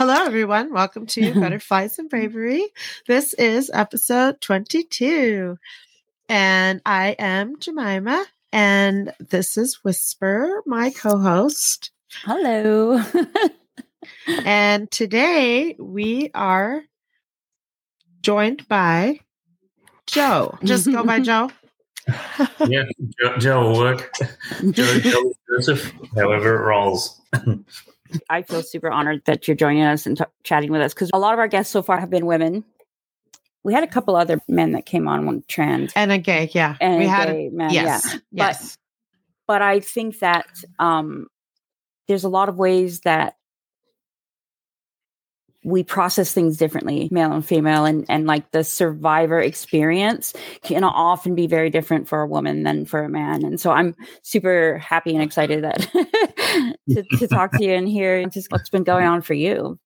Hello, everyone. Welcome to Butterflies and Bravery. This is episode 22. And I am Jemima. And this is Whisper, my co host. Hello. and today we are joined by Joe. Just go by Joe. yeah, Joe, Joe will work. Joe, Joe Joseph, however it rolls. I feel super honored that you're joining us and t- chatting with us because a lot of our guests so far have been women. We had a couple other men that came on, one trans and a gay, yeah. and we a had gay man, yes, yeah. yes. But, but I think that um, there's a lot of ways that we process things differently, male and female, and and like the survivor experience can often be very different for a woman than for a man. And so I'm super happy and excited that to, to talk to you and hear just what's been going on for you.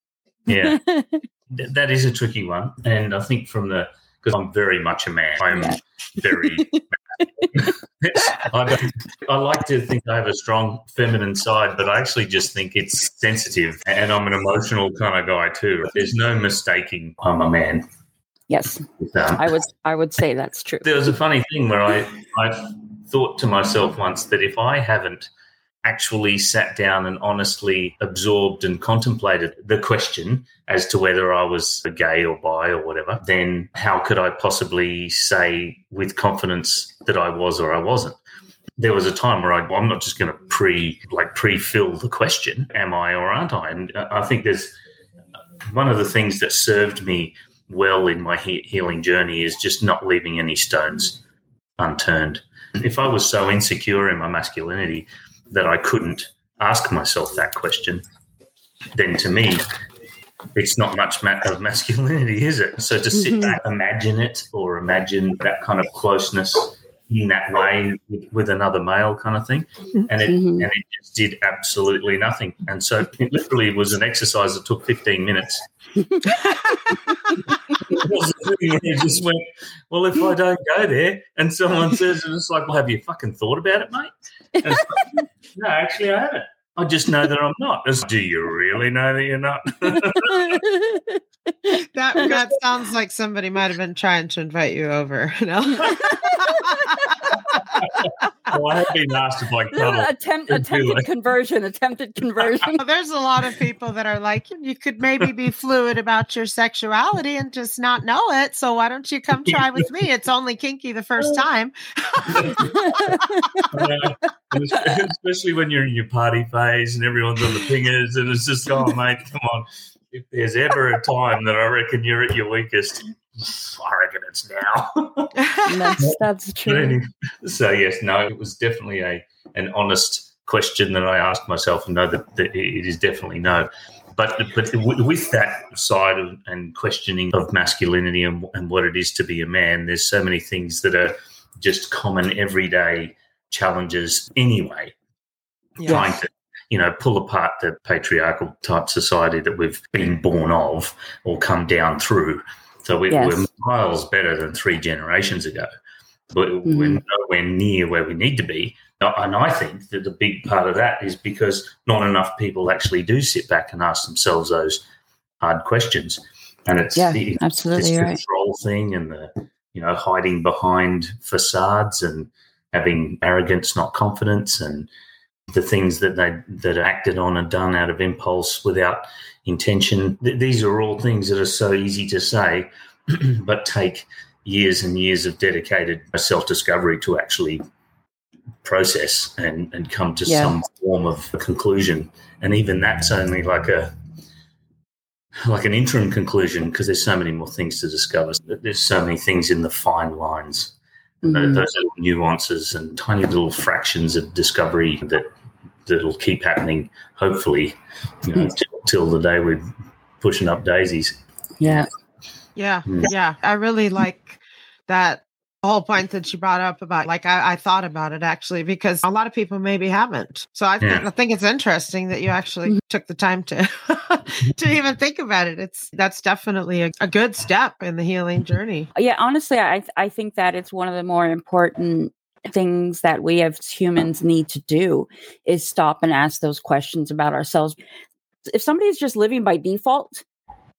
Yeah, Th- that is a tricky one, and I think from the because I'm very much a man, I'm Yeah. very. I, I like to think I have a strong feminine side, but I actually just think it's sensitive, and I'm an emotional kind of guy too. There's no mistaking I'm a man. yes, Um, I would I would say that's true. there was a funny thing where I, I thought to myself once that if I haven't actually sat down and honestly absorbed and contemplated the question as to whether I was gay or bi or whatever, then how could I possibly say with confidence that I was or I wasn't? There was a time where I, I'm not just going to pre like pre-fill the question, am I or aren't I? And I think there's one of the things that served me well in my he- healing journey is just not leaving any stones unturned. If I was so insecure in my masculinity that I couldn't ask myself that question, then to me, it's not much ma- of masculinity, is it? So to sit Mhm. back, imagine it, or imagine that kind of closeness in that way with, with another male kind of thing, and it Mhm. and it just did absolutely nothing. And so it literally was an exercise that took 15 minutes. It was the thing where you just went, well, if I don't go there and someone says, and it's like, well, have you fucking thought about it, mate? No, actually, I haven't. I just know that I'm not. It's, Do you really know that you're not? That that sounds like somebody might have been trying to invite you over. No. well, I have been asked if I cuddle. Attempt, attempted it. conversion, attempted conversion. There's a lot of people that are like, you could maybe be fluid about your sexuality and just not know it. So why don't you come try with me? It's only kinky the first time. Yeah. Especially when you're in your party phase and everyone's on the pingers, and it's just, oh, mate, come on. If there's ever a time that I reckon you're at your weakest, I reckon it's now. that's, that's true. so yes, no, it was definitely a an honest question that I asked myself, and know that, that it is definitely no. But but with that side of, and questioning of masculinity and, and what it is to be a man, there's so many things that are just common everyday challenges anyway. Trying to you know pull apart the patriarchal type society that we've been born of or come down through. So we, Yes. we're miles better than three generations ago but we're Mhm. nowhere near where we need to be. And I think that the big part of that is because not enough people actually do sit back and ask themselves those hard questions. And it's Yeah, the, absolutely this right. control thing and the you know hiding behind facades and having arrogance, not confidence, and the things that they that are acted on and done out of impulse without intention. Th- these are all things that are so easy to say, but take years and years of dedicated self discovery to actually process and, and come to Yeah. some form of a conclusion. And even that's only like a like an interim conclusion because there's so many more things to discover. There's so many things in the fine lines, and tho- Mhm. those little nuances and tiny little fractions of discovery that that'll keep happening. Hopefully, you know, till, till the day we're pushing up daisies. Yeah. Yeah, Mm. yeah. I really like that whole point that you brought up about like I, I thought about it actually because a lot of people maybe haven't. So I think Yeah. I think it's interesting that you actually mm-hmm. took the time to to even think about it. It's that's definitely a, a good step in the healing journey. Yeah, honestly, I I think that it's one of the more important things that we as humans need to do is stop and ask those questions about ourselves. if somebody's just living by default,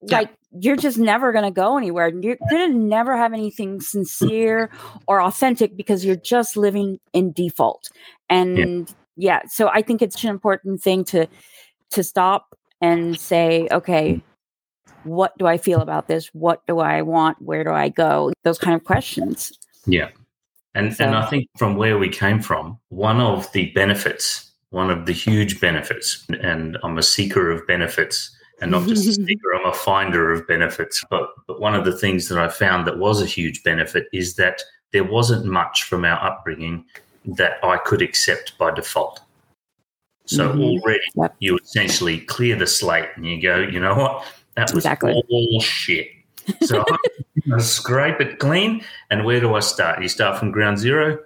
Yeah. like you're just never going to go anywhere. You're going to never have anything sincere or authentic because you're just living in default. And yeah, so I think it's an important thing to to stop and say, okay, what do I feel about this? What do I want? Where do I go? Those kind of questions. Yeah. And So- and I think from where we came from, one of the benefits, one of the huge benefits, and I'm a seeker of benefits and not just a seeker, I'm a finder of benefits. But but one of the things that I found that was a huge benefit is that there wasn't much from our upbringing that I could accept by default. So Mhm. already Yep. you essentially clear the slate and you go, you know what? That was Exactly. all shit. So I'm scrape it clean. And where do I start? You start from ground zero.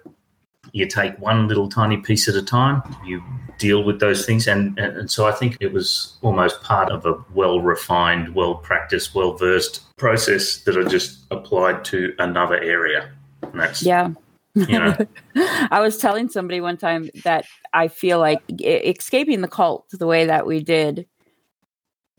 You take one little tiny piece at a time. You deal with those things. And, and, so I think it was almost part of a well refined, well practiced, well versed process that I just applied to another area. And that's, Yeah. you know, I was telling somebody one time that I feel like escaping the cult the way that we did.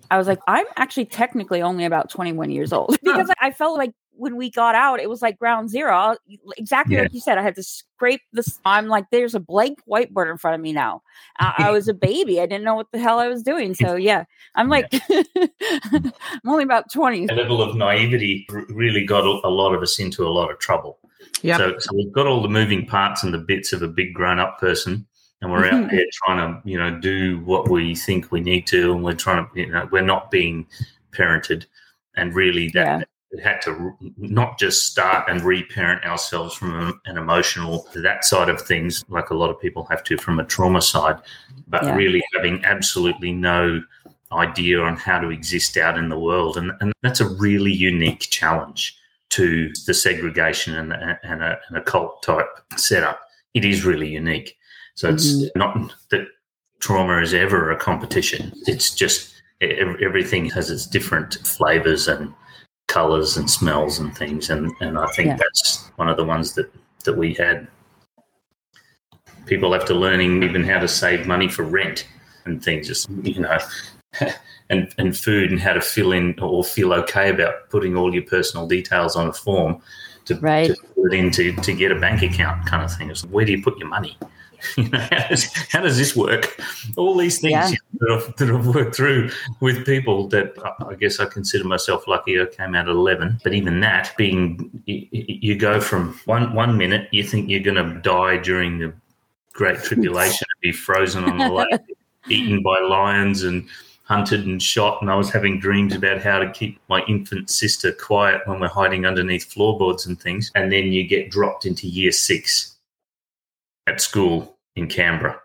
I was like, I'm actually technically only about 21 years old because I felt like when we got out, it was like ground zero. Exactly Yeah. like you said, I had to scrape this. I'm like, there's a blank whiteboard in front of me now. I, I was a baby. I didn't know what the hell I was doing. So yeah, I'm like, I'm only about 20. a level of naivety really got a a lot of us into a lot of trouble. Yep. So, so we've got all the moving parts and the bits of a big grown up person, and we're out there trying to, you know, do what we think we need to, and we're trying to, you know, we're not being parented, and really that. Yeah. It had to not just start and reparent ourselves from an emotional that side of things, like a lot of people have to from a trauma side, but Yeah. really having absolutely no idea on how to exist out in the world, and, and that's a really unique challenge to the segregation and, and, a, and a cult type setup. It is really unique. So it's Mhm. not that trauma is ever a competition. It's just everything has its different flavors and colors and smells and things. And, and I think Yeah. that's one of the ones that, that we had. People after learning even how to save money for rent and things, just, you know, and, and food and how to fill in or feel okay about putting all your personal details on a form to, Right. to put it in to, to get a bank account kind of thing. It's where do you put your money? You know, how, does, how does this work? All these things Yeah. that, I've, that I've worked through with people that I- I guess I consider myself lucky. I came out at 11, but even that being, you, you go from one, one minute, you think you're going to die during the Great Tribulation and be frozen on the lake, eaten by lions and hunted and shot. And I was having dreams about how to keep my infant sister quiet when we're hiding underneath floorboards and things. And then you get dropped into year six at school in Canberra.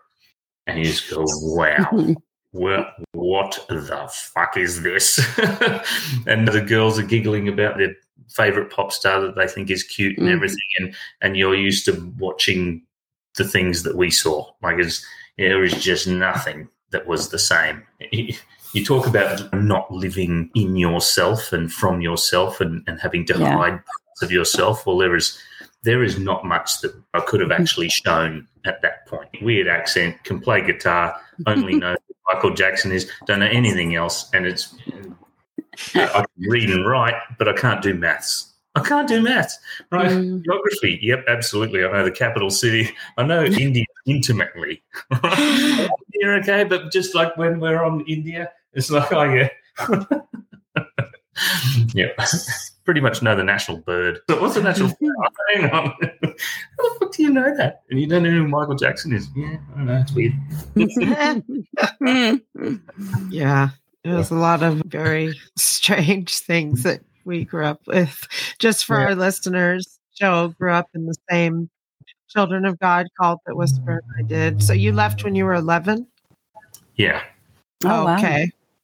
And you just go, wow. Well, what the fuck is this? and the girls are giggling about their favorite pop star that they think is cute and Mhm. everything, and and you're used to watching the things that we saw. Like, it's, there is just nothing that was the same. You talk about not living in yourself and from yourself, and, and having to Yeah. hide parts of yourself. Well, there is there is not much that I could have actually shown at that point. Weird accent, can play guitar, only know who Michael Jackson is, don't know anything else, and it's I can read and write, but I can't do maths. I can't do maths, right? Mm. Geography, yep, absolutely. I know the capital city. I know India intimately. You're okay, but just like when we're on India, it's like, oh yeah, yeah. Pretty much know the national bird. So what's the national? bird? Hang on, how the fuck do you know that? And you don't know who Michael Jackson is? Yeah, I don't know. It's weird. yeah. There's a lot of very strange things that we grew up with. Just for Yeah. our listeners, Joe grew up in the same Children of God cult that Whisper and I did. So you left when you were 11? Yeah, Oh, wow.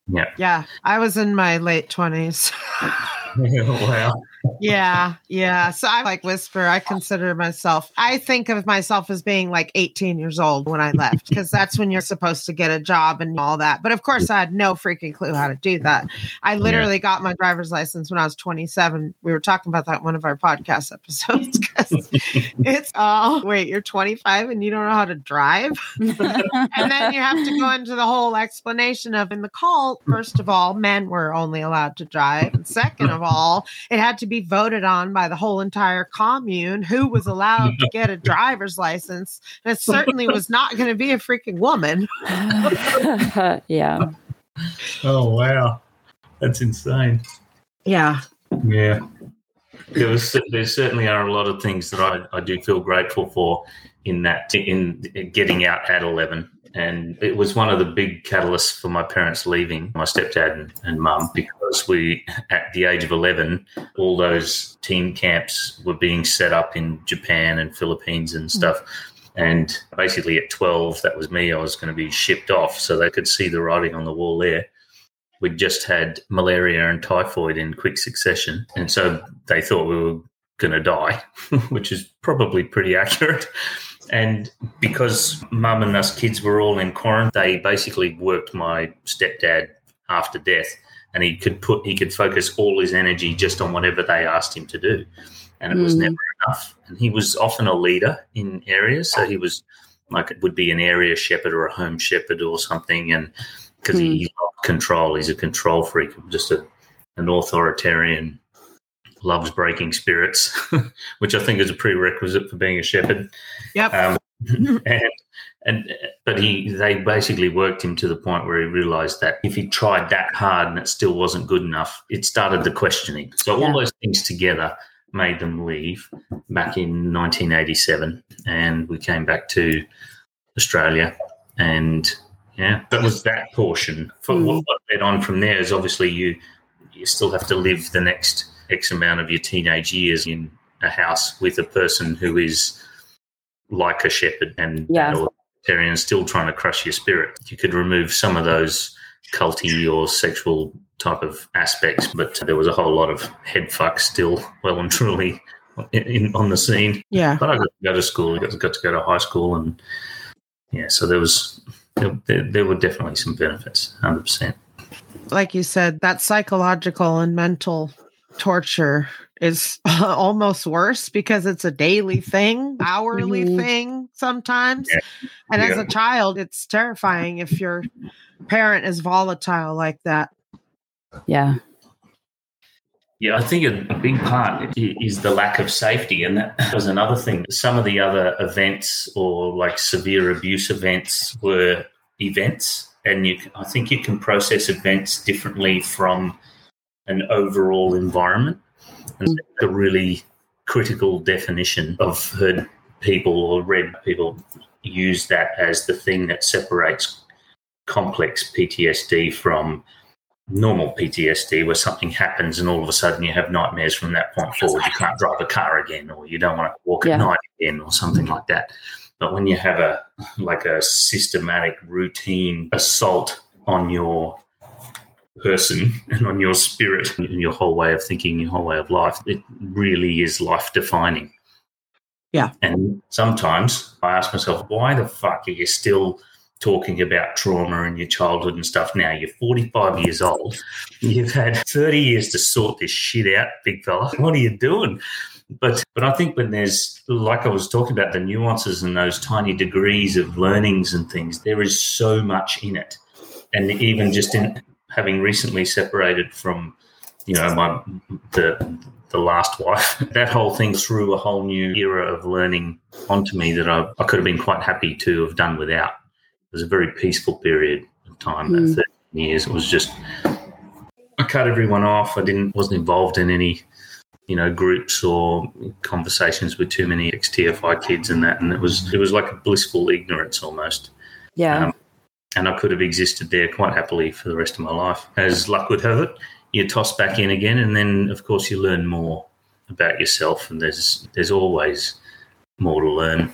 Yeah. Yeah. I was in my late 20s. wow. Yeah, yeah. So I like whisper. I consider myself. I think of myself as being like 18 years old when I left because that's when you're supposed to get a job and all that. But of course, I had no freaking clue how to do that. I literally yeah. got my driver's license when I was 27. We were talking about that one of our podcast episodes because it's oh wait, you're 25 and you don't know how to drive, and then you have to go into the whole explanation of in the cult. First of all, men were only allowed to drive, and second of all, it had to be voted on by the whole entire commune who was allowed to get a driver's license. And it certainly was not going to be a freaking woman. yeah. Oh, wow. That's insane. Yeah. Yeah. There, was, there certainly are a lot of things that I, I do feel grateful for in that, in getting out at 11 and it was one of the big catalysts for my parents leaving my stepdad and, and mum because we at the age of 11 all those team camps were being set up in japan and philippines and mm. stuff. And basically at 12 that was me i was going to be shipped off so they could see the writing on the wall there. We'd just had malaria and typhoid in quick succession and so they thought we were going to die which is probably pretty accurate and because mum and us kids were all in quarantine, they basically worked my stepdad after death, and he could put he could focus all his energy just on whatever they asked him to do, and it mm. was never enough. And he was often a leader in areas, so he was like it would be an area shepherd or a home shepherd or something, and because mm. he loved control, he's a control freak, just a an authoritarian loves breaking spirits, which I think is a prerequisite for being a shepherd. Yep. Um, and and but he they basically worked him to the point where he realized that if he tried that hard and it still wasn't good enough, it started the questioning. So yeah. all those things together made them leave back in 1987, and we came back to Australia, and yeah, that was that portion. For mm. what led on from there is obviously you you still have to live the next X amount of your teenage years in a house with a person who is like a shepherd and yeah. and still trying to crush your spirit. You could remove some of those culty or sexual type of aspects, but there was a whole lot of head fuck still well and truly in, in, on the scene. Yeah. But I got to go to school, got got to go to high school, and yeah, so there was there, there were definitely some benefits, hundred percent. Like you said, that psychological and mental torture is almost worse because it's a daily thing, hourly mm-hmm. thing sometimes. Yeah. And yeah. as a child, it's terrifying if your parent is volatile like that. Yeah. Yeah, I think a, a, big part is the lack of safety. And that was another thing. Some of the other events or like severe abuse events were events. And you, I think you can process events differently from an overall environment. And a really critical definition of heard people or read people use that as the thing that separates complex PTSD from normal PTSD, where something happens and all of a sudden you have nightmares from that point forward. You can't drive a car again, or you don't want to walk yeah. at night again, or something like that. But when you have a like a systematic routine assault on your person and on your spirit and your whole way of thinking, your whole way of life. It really is life defining. Yeah. And sometimes I ask myself, why the fuck are you still talking about trauma and your childhood and stuff now? You're 45 years old. You've had 30 years to sort this shit out, big fella. What are you doing? But but I think when there's like I was talking about the nuances and those tiny degrees of learnings and things, there is so much in it. And even just in having recently separated from, you know, my the the last wife, that whole thing threw a whole new era of learning onto me that I, I could have been quite happy to have done without. It was a very peaceful period of time, mm. 13 years. It was just I cut everyone off. I didn't wasn't involved in any you know groups or conversations with too many ex-TFI kids and that, and it was it was like a blissful ignorance almost. Yeah. Um, and I could have existed there quite happily for the rest of my life. As luck would have it, you toss back in again, and then of course you learn more about yourself, and there's there's always more to learn.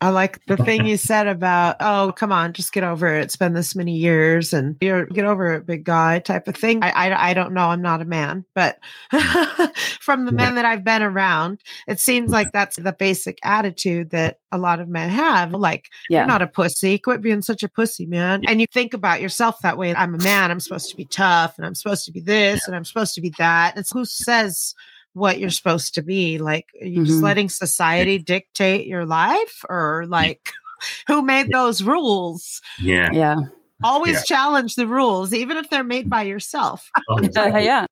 I like the thing you said about, oh, come on, just get over it. It's been this many years and you're get over it, big guy type of thing. I, I, I don't know. I'm not a man, but from the men that I've been around, it seems like that's the basic attitude that a lot of men have. Like, Yeah. you're not a pussy. Quit being such a pussy, man. And you think about yourself that way. I'm a man. I'm supposed to be tough and I'm supposed to be this and I'm supposed to be that. It's who says what you're supposed to be. Like, are you just Mhm. letting society dictate your life or like who made those rules? Yeah. Yeah. Always Yeah. challenge the rules, even if they're made by yourself. Oh, Uh, exactly. yeah.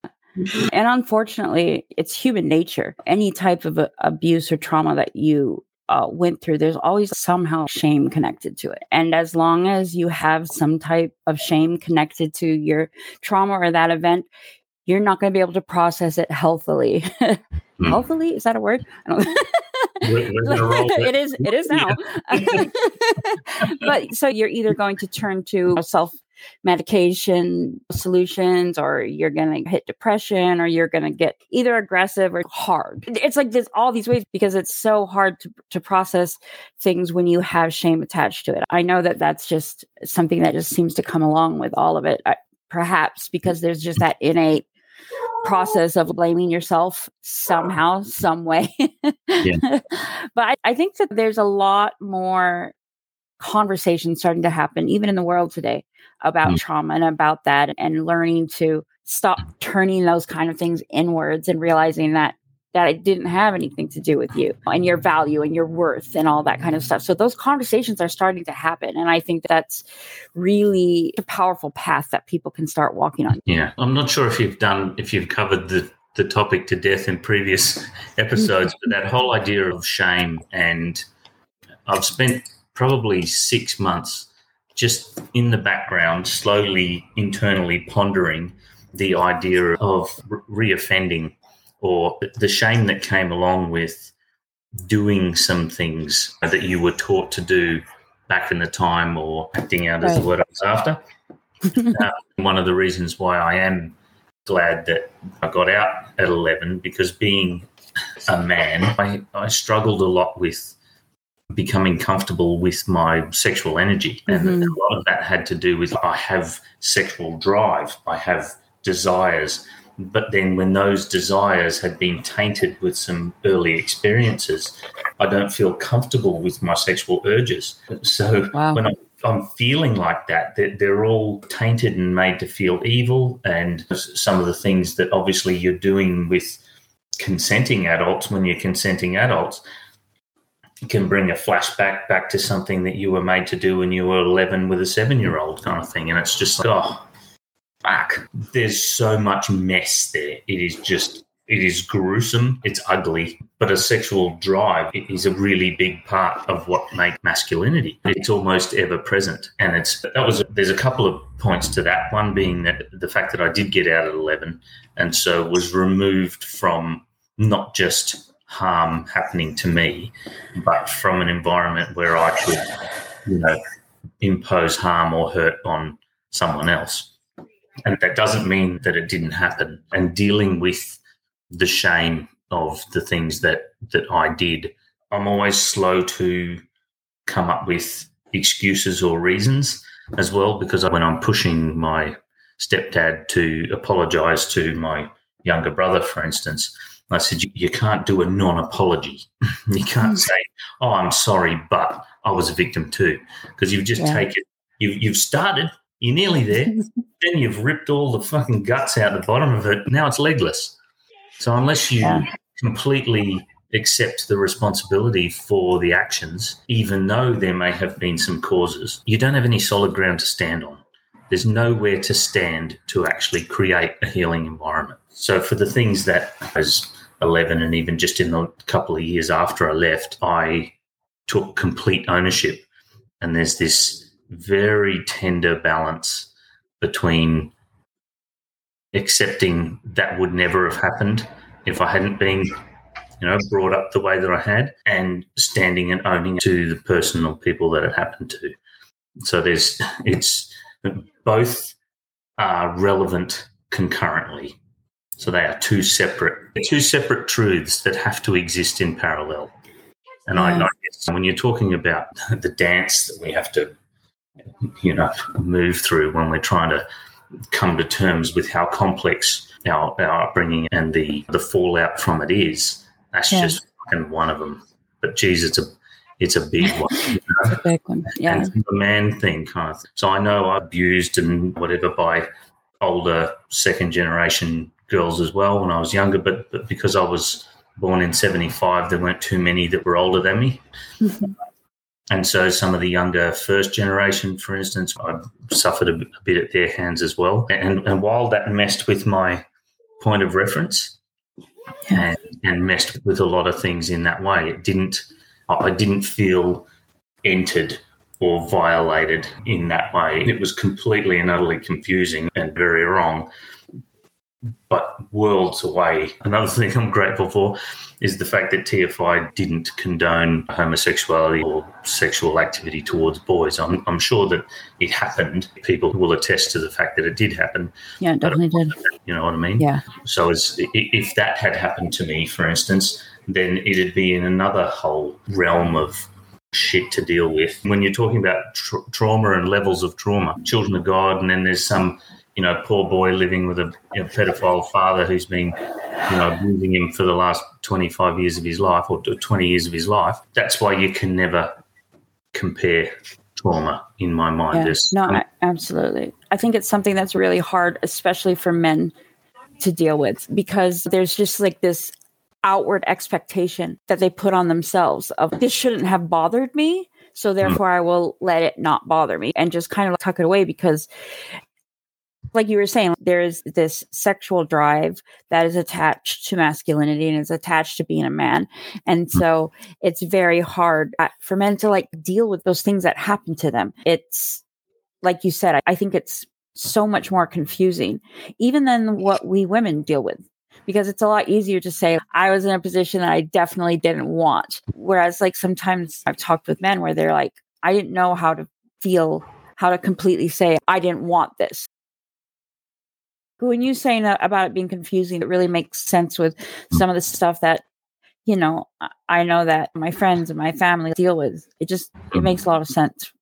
And unfortunately, it's human nature. Any type of uh, abuse or trauma that you uh, went through, there's always somehow shame connected to it. And as long as you have some type of shame connected to your trauma or that event, you're not going to be able to process it healthily. Hmm. Healthily, is that a word? I don't We're- we're gonna roll with it is it is now but so you're either going to turn to self medication solutions or you're going to hit depression or you're going to get either aggressive or hard it's like there's all these ways because it's so hard to, to process things when you have shame attached to it i know that that's just something that just seems to come along with all of it I, perhaps because there's just that innate process of blaming yourself somehow some way. But I, I think that there's a lot more conversation starting to happen even in the world today about Mm. trauma and about that and learning to stop turning those kind of things inwards and realizing that that it didn't have anything to do with you and your value and your worth and all that kind of stuff. So those conversations are starting to happen and I think that's really a powerful path that people can start walking on. Yeah, I'm not sure if you've done if you've covered the the topic to death in previous episodes, but that whole idea of shame and I've spent probably six months just in the background, slowly internally pondering the idea of re- reoffending or the shame that came along with doing some things that you were taught to do back in the time or acting out as the word I was after. Uh, one of the reasons why I am glad that I got out at 11 because being a man, I, I struggled a lot with becoming comfortable with my sexual energy. And Mhm. a lot of that had to do with I have sexual drive, I have desires. But then when those desires had been tainted with some early experiences, I don't feel comfortable with my sexual urges. So Wow. when I'm, I'm feeling like that, they're, they're all tainted and made to feel evil. And some of the things that obviously you're doing with consenting adults when you're consenting adults can bring a flashback back to something that you were made to do when you were 11 with a seven year old kind of thing. And it's just like, oh, fuck. There's so much mess there. It is just, it is gruesome. It's ugly. But a sexual drive is a really big part of what makes masculinity. It's almost ever present. And it's, that was, there's a couple of points to that. One being that the fact that I did get out at 11 and so was removed from not just harm happening to me, but from an environment where I could, you know, impose harm or hurt on someone else. And that doesn't mean that it didn't happen. And dealing with the shame of the things that that I did, I'm always slow to come up with excuses or reasons as well, because when I'm pushing my stepdad to apologize to my younger brother, for instance, I said, you, you can't do a non apology. you can't hmm. say, oh, I'm sorry, but I was a victim too. Because you've just Yeah. taken, you've, you've started, you're nearly there, then you've ripped all the fucking guts out the bottom of it. Now it's legless. So unless you Yeah. completely accept the responsibility for the actions, even though there may have been some causes, you don't have any solid ground to stand on. There's nowhere to stand to actually create a healing environment. So for the things that I was 11 and even just in the couple of years after I left, I took complete ownership. And there's this very tender balance between accepting that would never have happened if I hadn't been, you know, brought up the way that I had, and standing and owning to the person or people that it happened to. So there's it's both are relevant concurrently. So they are two separate two separate truths that have to exist in parallel. And I, Yeah. I guess when you're talking about the dance that we have to, you know, move through when we're trying to come to terms with how complex our, our upbringing and the, the fallout from it is, that's Yeah. just fucking one of them. But geez, it's a it's a big one. you know? The big one. Yeah. and the man thing kind of thing. So I know I'm abused and whatever by older second generation girls as well when I was younger, but, but because I was born in 75, there weren't too many that were older than me. Mm-hmm. And so some of the younger first generation, for instance, I suffered a, bit- a bit at their hands as well. And, and while that messed with my point of reference and, and messed with a lot of things in that way, it didn't, I didn't feel entered or violated in that way. It was completely and utterly confusing and very wrong, but worlds away. Another thing I'm grateful for is the fact that TFI didn't condone homosexuality or sexual activity towards boys. I'm, I'm sure that it happened. People will attest to the fact that it did happen. Yeah, it definitely did. You know what I mean? Yeah. So as, if that had happened to me, for instance, then it'd be in another whole realm of shit to deal with. When you're talking about tra- trauma and levels of trauma, children of God, and then there's some, you know, poor boy living with a you know, pedophile father who's been, you know, abusing him for the last 25 years of his life or 20 years of his life. That's why you can never compare trauma in my mind. Yeah. There's No, um, I, absolutely. I think it's something that's really hard, especially for men to deal with, because there's just like this outward expectation that they put on themselves of this shouldn't have bothered me. So hmm. therefore I will let it not bother me and just kind of tuck it away because like you were saying, there is this sexual drive that is attached to masculinity and is attached to being a man. And so it's very hard uh, for men to like deal with those things that happen to them. It's like you said, I, I think it's so much more confusing, even than what we women deal with. Because it's a lot easier to say, I was in a position that I definitely didn't want. Whereas, like, sometimes I've talked with men where they're like, I didn't know how to feel, how to completely say, I didn't want this. When you saying that about it being confusing, it really makes sense with some of the stuff that, you know, I- know that my friends and my family deal with. It just, it makes a lot of sense.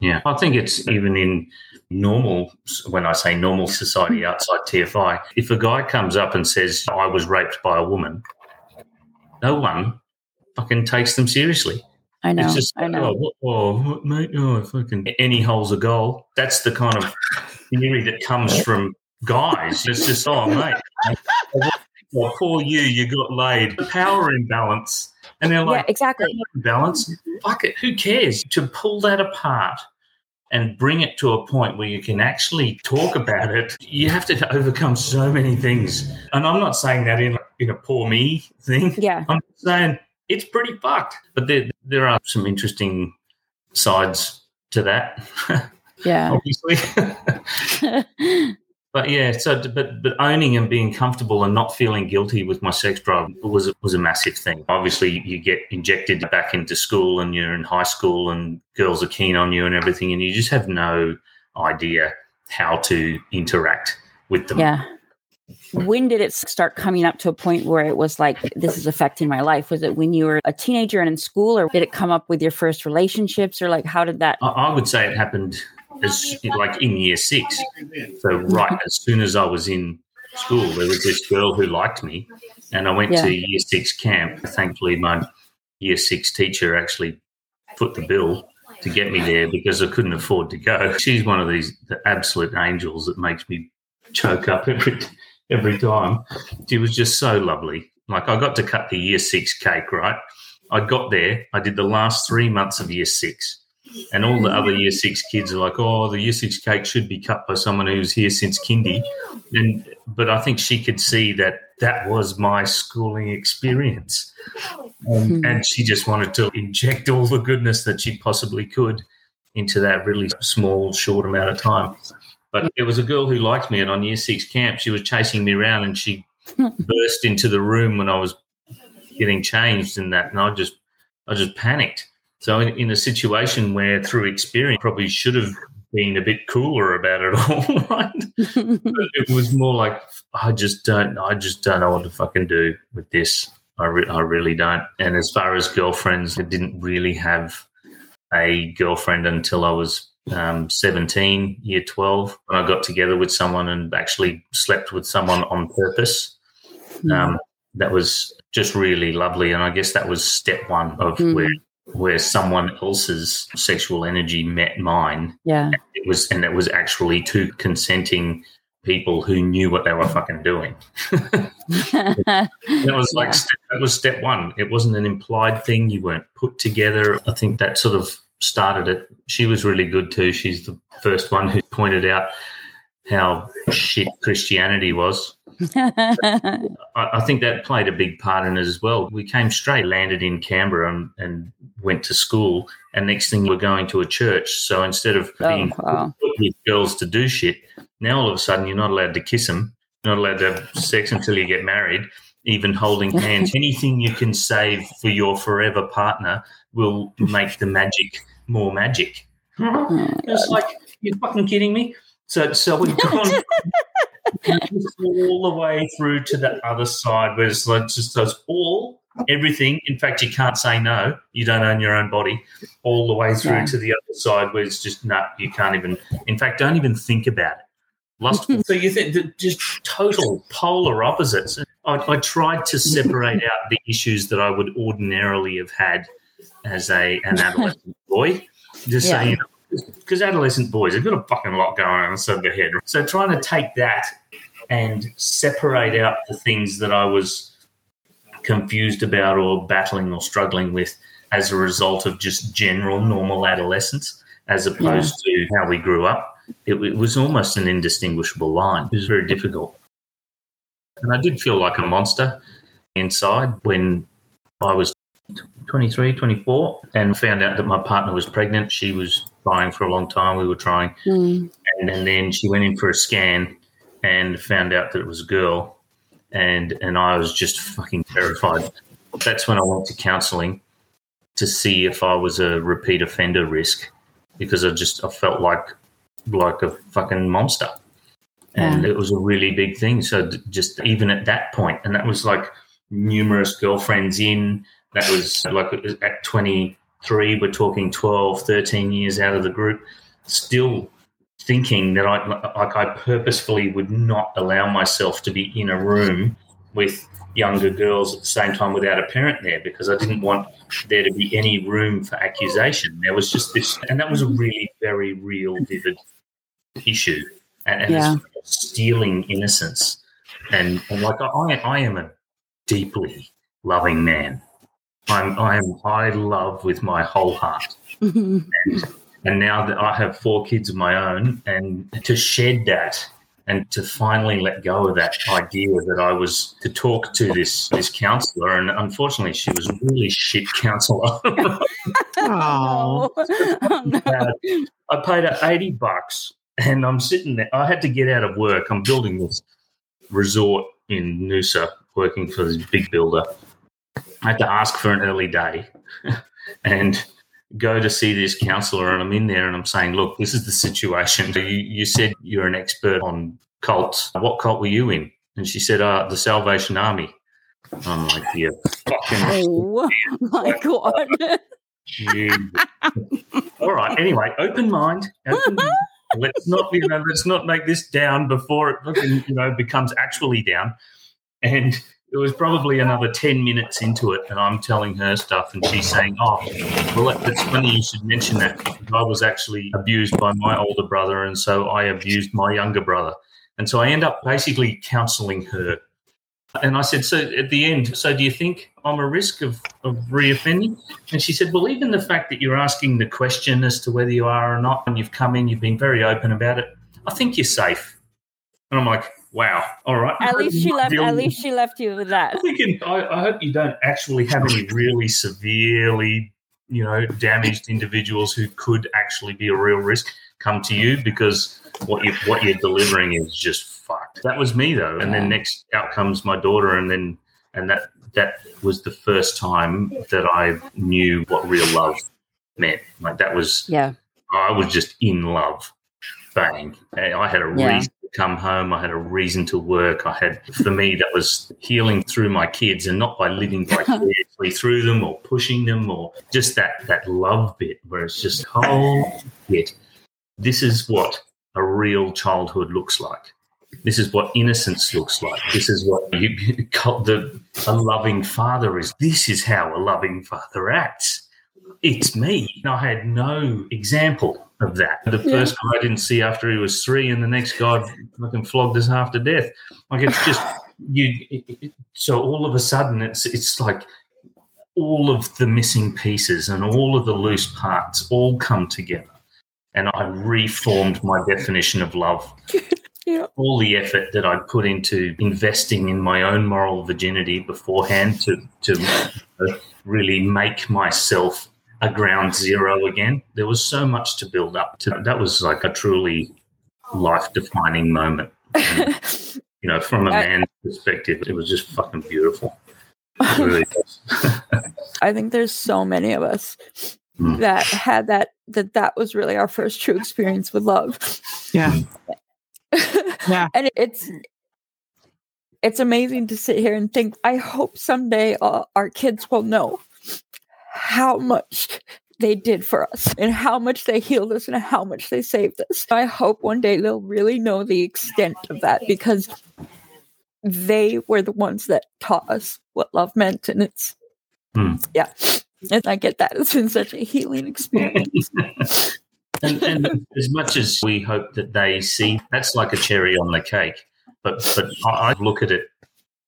Yeah, I think it's even in normal, when I say normal society mm-hmm. outside TFI, if a guy comes up and says, I was raped by a woman, no one fucking takes them seriously. I know. It's just, I know. oh, oh what- oh, mate, oh, fucking any hole's a goal. That's the kind of theory that comes from guys. It's just, oh, mate, well, poor you, you got laid. Power imbalance. And they're yeah, like, exactly. balance. Fuck it. Who cares? To pull that apart and bring it to a point where you can actually talk about it, you have to overcome so many things. And I'm not saying that in in a poor me thing. Yeah. I'm saying it's pretty fucked. But there there are some interesting sides to that, Yeah. obviously. But yeah, so but but owning and being comfortable and not feeling guilty with my sex drive was was a massive thing. Obviously, you get injected back into school, and you're in high school, and girls are keen on you and everything, and you just have no idea how to interact with them. yeah. When did it start coming up to a point where it was like, this is affecting my life? Was it when you were a teenager and in school, or did it come up with your first relationships, or like, how did that? I, I would say it happened as like in year six. So right mm-hmm. as soon as I was in school, there was this girl who liked me, and I went Yeah. to year six camp. Thankfully, my year six teacher actually put the bill to get me there because I couldn't afford to go. She's one of these the absolute angels that makes me choke up every every time. She was just so lovely. Like I got to cut the year six cake, right? I got there. I did the last three months of year six. And all the other year six kids are like, oh, the year six cake should be cut by someone who's here since kindy. And but I think she could see that that was my schooling experience. Um, Hmm. and she just wanted to inject all the goodness that she possibly could into that really small, short amount of time. But there was a girl who liked me, and on year six camp, she was chasing me around, and she burst into the room when I was getting changed, and that, and I just, I just panicked. So in, in a situation where, through experience, probably should have been a bit cooler about it all, right? It was more like I just don't, I just don't know what to fucking do with this. I, re- I really don't. And as far as girlfriends, I didn't really have a girlfriend until I was um, 17, year 12, when I got together with someone and actually slept with someone on purpose. Hmm. Um, that was just really lovely. And I guess that was step one of Mm. where where someone else's sexual energy met mine. Yeah. It was and it was actually two consenting people who knew what they were fucking doing. That was like Yeah. step, that was step one. It wasn't an implied thing. You weren't put together. I think that sort of started it. She was really good too. She's the first one who pointed out how shit Christianity was. I, I think that played a big part in it as well. We came straight, landed in Canberra, and, and went to school. And next thing, we're going to a church. So instead of Oh, being wow. with girls to do shit, now all of a sudden you're not allowed to kiss them, you're not allowed to have sex until you get married. Even holding hands, anything you can save for your forever partner will make the magic more magic. Oh, It's like you're fucking kidding me. So, so we've gone all the way through to the other side, where it's like just does all everything. In fact, you can't say no. You don't own your own body. All the way through Yeah. to the other side, where it's just no. You can't even. In fact, don't even think about it. Lustful. so you think that just total polar opposites. I, I tried to separate out the issues that I would ordinarily have had as a an adolescent boy. Just Yeah. saying, because adolescent boys have got a fucking lot going on inside their head. So trying to take that and separate out the things that I was confused about or battling or struggling with as a result of just general normal adolescence, as opposed to how we grew up, it, it was almost an indistinguishable line. It was very difficult. And I did feel like a monster inside when I was 23, 24, and found out that my partner was pregnant. She was trying for a long time. We were trying. Mm. And, and then she went in for a scan and found out that it was a girl. And, and I was just fucking terrified. That's when I went to counseling to see if I was a repeat offender risk because I just I felt like like a fucking monster. And it was a really big thing. So just even at that point, and that was like numerous girlfriends in, that was like it was 23, we're talking 12, 13 years out of the group, still thinking that I like I purposefully would not allow myself to be in a room with younger girls at the same time without a parent there because I didn't want there to be any room for accusation. There was just this, and that was a really very real, vivid issue, and, and Yeah. it's stealing innocence. And, and like I, I am a deeply loving man. I'm, I am, I love with my whole heart. And now that I have four kids of my own, and to shed that and to finally let go of that idea that I was to talk to this this counselor, and unfortunately, she was a really shit counselor. Oh, Oh, no. I paid her eighty bucks, and I'm sitting there. I had to get out of work. I'm building this resort in Noosa, working for this big builder. I had to ask for an early day, and go to see this counselor and I'm in there and I'm saying, look, this is the situation. You, you said you're an expert on cults. What cult were you in? And she said, uh, the Salvation Army. I'm like, yeah, fucking Oh my god. All right. Anyway, open mind. Open mind. Let's not, you know, let's not make this down before it, you know, becomes actually down. And it was probably another 10 minutes into it, and I'm telling her stuff, and she's saying, Oh, well, it's funny you should mention that. I was actually abused by my older brother, and so I abused my younger brother. And so I end up basically counseling her. And I said, So at the end, so do you think I'm a risk of, of reoffending? And she said, Well, even the fact that you're asking the question as to whether you are or not, and you've come in, you've been very open about it, I think you're safe. And I'm like, Wow, all right. At least she left. At least she left you with that. I'm thinking, I, I hope you don't actually have any really severely, you know, damaged individuals who could actually be a real risk come to you because what you what you're delivering is just fucked. That was me though, and then next out comes my daughter, and then and that that was the first time that I knew what real love meant. Like that was Yeah. I was just in love. Bang. And I had a Yeah. reason come home. I had a reason to work. I had, for me, that was healing through my kids and not by living vicariously through them or pushing them or just that, that love bit where it's just, oh, shit. This is what a real childhood looks like. This is what innocence looks like. This is what you, the, a loving father is. This is how a loving father acts. It's me. I had no example of that. The yeah. first guy I didn't see after he was three, and the next guy fucking flogged us half to death. Like it's just you. It, it, so all of a sudden, it's it's like all of the missing pieces and all of the loose parts all come together, and I reformed my definition of love. Yeah. All the effort that I'd put into investing in my own moral virginity beforehand to to really make myself a ground zero again. There was so much to build up to. That was like a truly life defining moment. And, you know, from a man's perspective, it was just fucking beautiful. Really I think there's so many of us mm. that had that that that was really our first true experience with love. Yeah. yeah. And it's it's amazing to sit here and think I hope someday uh, our kids will know how much they did for us and how much they healed us and how much they saved us. I hope one day they'll really know the extent of that because they were the ones that taught us what love meant. And it's, hmm. yeah. And I get that. It's been such a healing experience. and, and, as much as we hope that they see, that's like a cherry on the cake. But but I look at it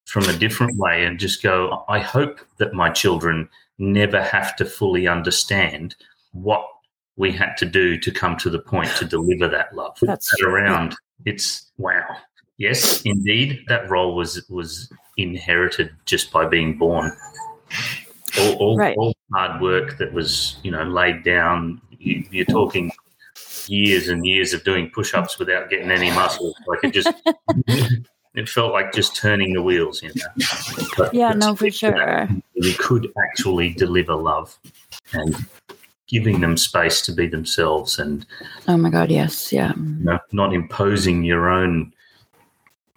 from a different way and just go, I hope that my children never have to fully understand what we had to do to come to the point to deliver that love. That's that around. It's wow. Yes, indeed, that role was was inherited just by being born. All, all, right. all hard work that was you know laid down. You, you're talking years and years of doing push-ups without getting any muscle. Like it just it felt like just turning the wheels, you know. But yeah, no, for sure. We could actually deliver love and giving them space to be themselves and oh my god yes yeah you know, not imposing your own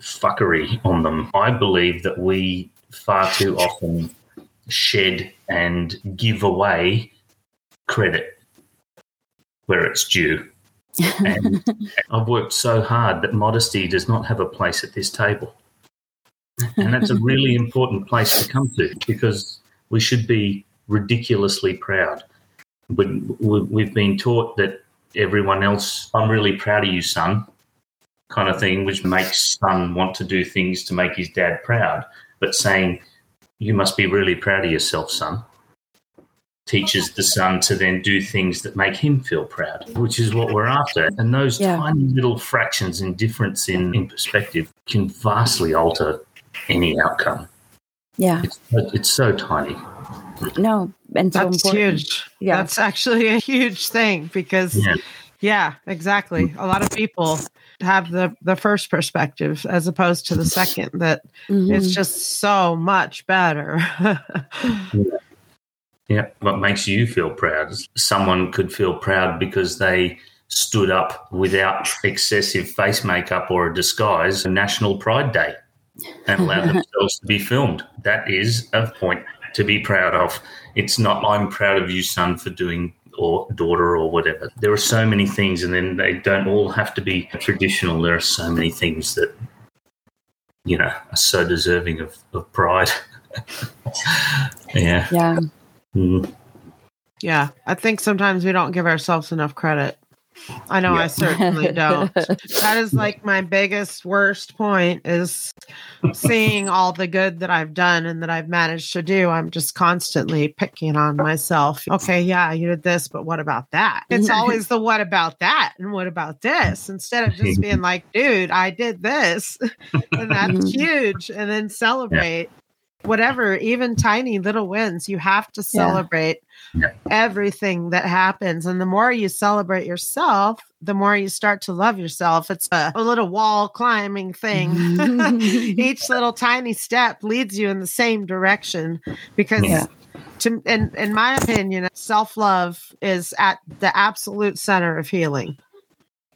fuckery on them i believe that we far too often shed and give away credit where it's due and I've worked so hard that modesty does not have a place at this table. And that's a really important place to come to because we should be ridiculously proud. But we've been taught that everyone else, I'm really proud of you, son, kind of thing, which makes son want to do things to make his dad proud. But saying, you must be really proud of yourself, son teaches the son to then do things that make him feel proud, which is what we're after. And those yeah. tiny little fractions in difference in, in perspective can vastly alter any outcome. Yeah. It's, it's so tiny. No, and so That's important. huge. Yeah. That's actually a huge thing because yeah. yeah, exactly. A lot of people have the the first perspective as opposed to the second that mm-hmm. it's just so much better. yeah. Yeah. What makes you feel proud? Someone could feel proud because they stood up without excessive face makeup or a disguise on National Pride Day and allowed themselves to be filmed. That is a point to be proud of. It's not, I'm proud of you, son, for doing or daughter or whatever. There are so many things, and then they don't all have to be traditional. There are so many things that, you know, are so deserving of, of pride. yeah. Yeah. Mm-hmm. Yeah, I think sometimes we don't give ourselves enough credit. I know yeah. I certainly don't. that is like my biggest worst point is seeing all the good that I've done and that I've managed to do. I'm just constantly picking on myself. Okay, yeah, you did this, but what about that? It's always the what about that and what about this instead of just being like, dude, I did this and that's mm-hmm. huge and then celebrate. Yeah whatever, even tiny little wins, you have to celebrate yeah. everything that happens. And the more you celebrate yourself, the more you start to love yourself. It's a, a little wall climbing thing. Each little tiny step leads you in the same direction because. Yeah. To, in, in my opinion, self love is at the absolute center of healing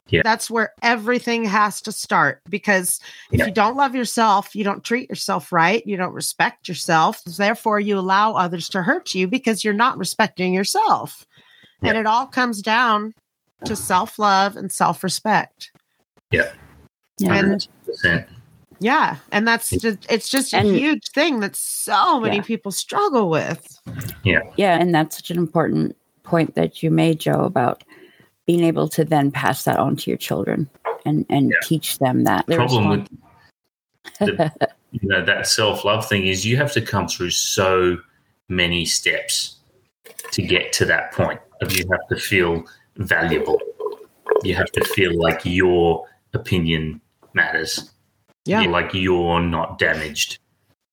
Yeah. That's where everything has to start because if Yeah. you don't love yourself, you don't treat yourself right, you don't respect yourself, therefore you allow others to hurt you because you're not respecting yourself. And it all comes down to self-love and self-respect. Yeah. And yeah, and that's just it's just a And- huge thing that so many Yeah. people struggle with. Yeah. Yeah, and that's such an important point that you made, Joe, about being able to then pass that on to your children and and Yeah. teach them that. The problem with the, you know that self love thing is you have to come through so many steps to get to that point of you have to feel valuable. You have to feel like your opinion matters. Yeah. like you're not damaged.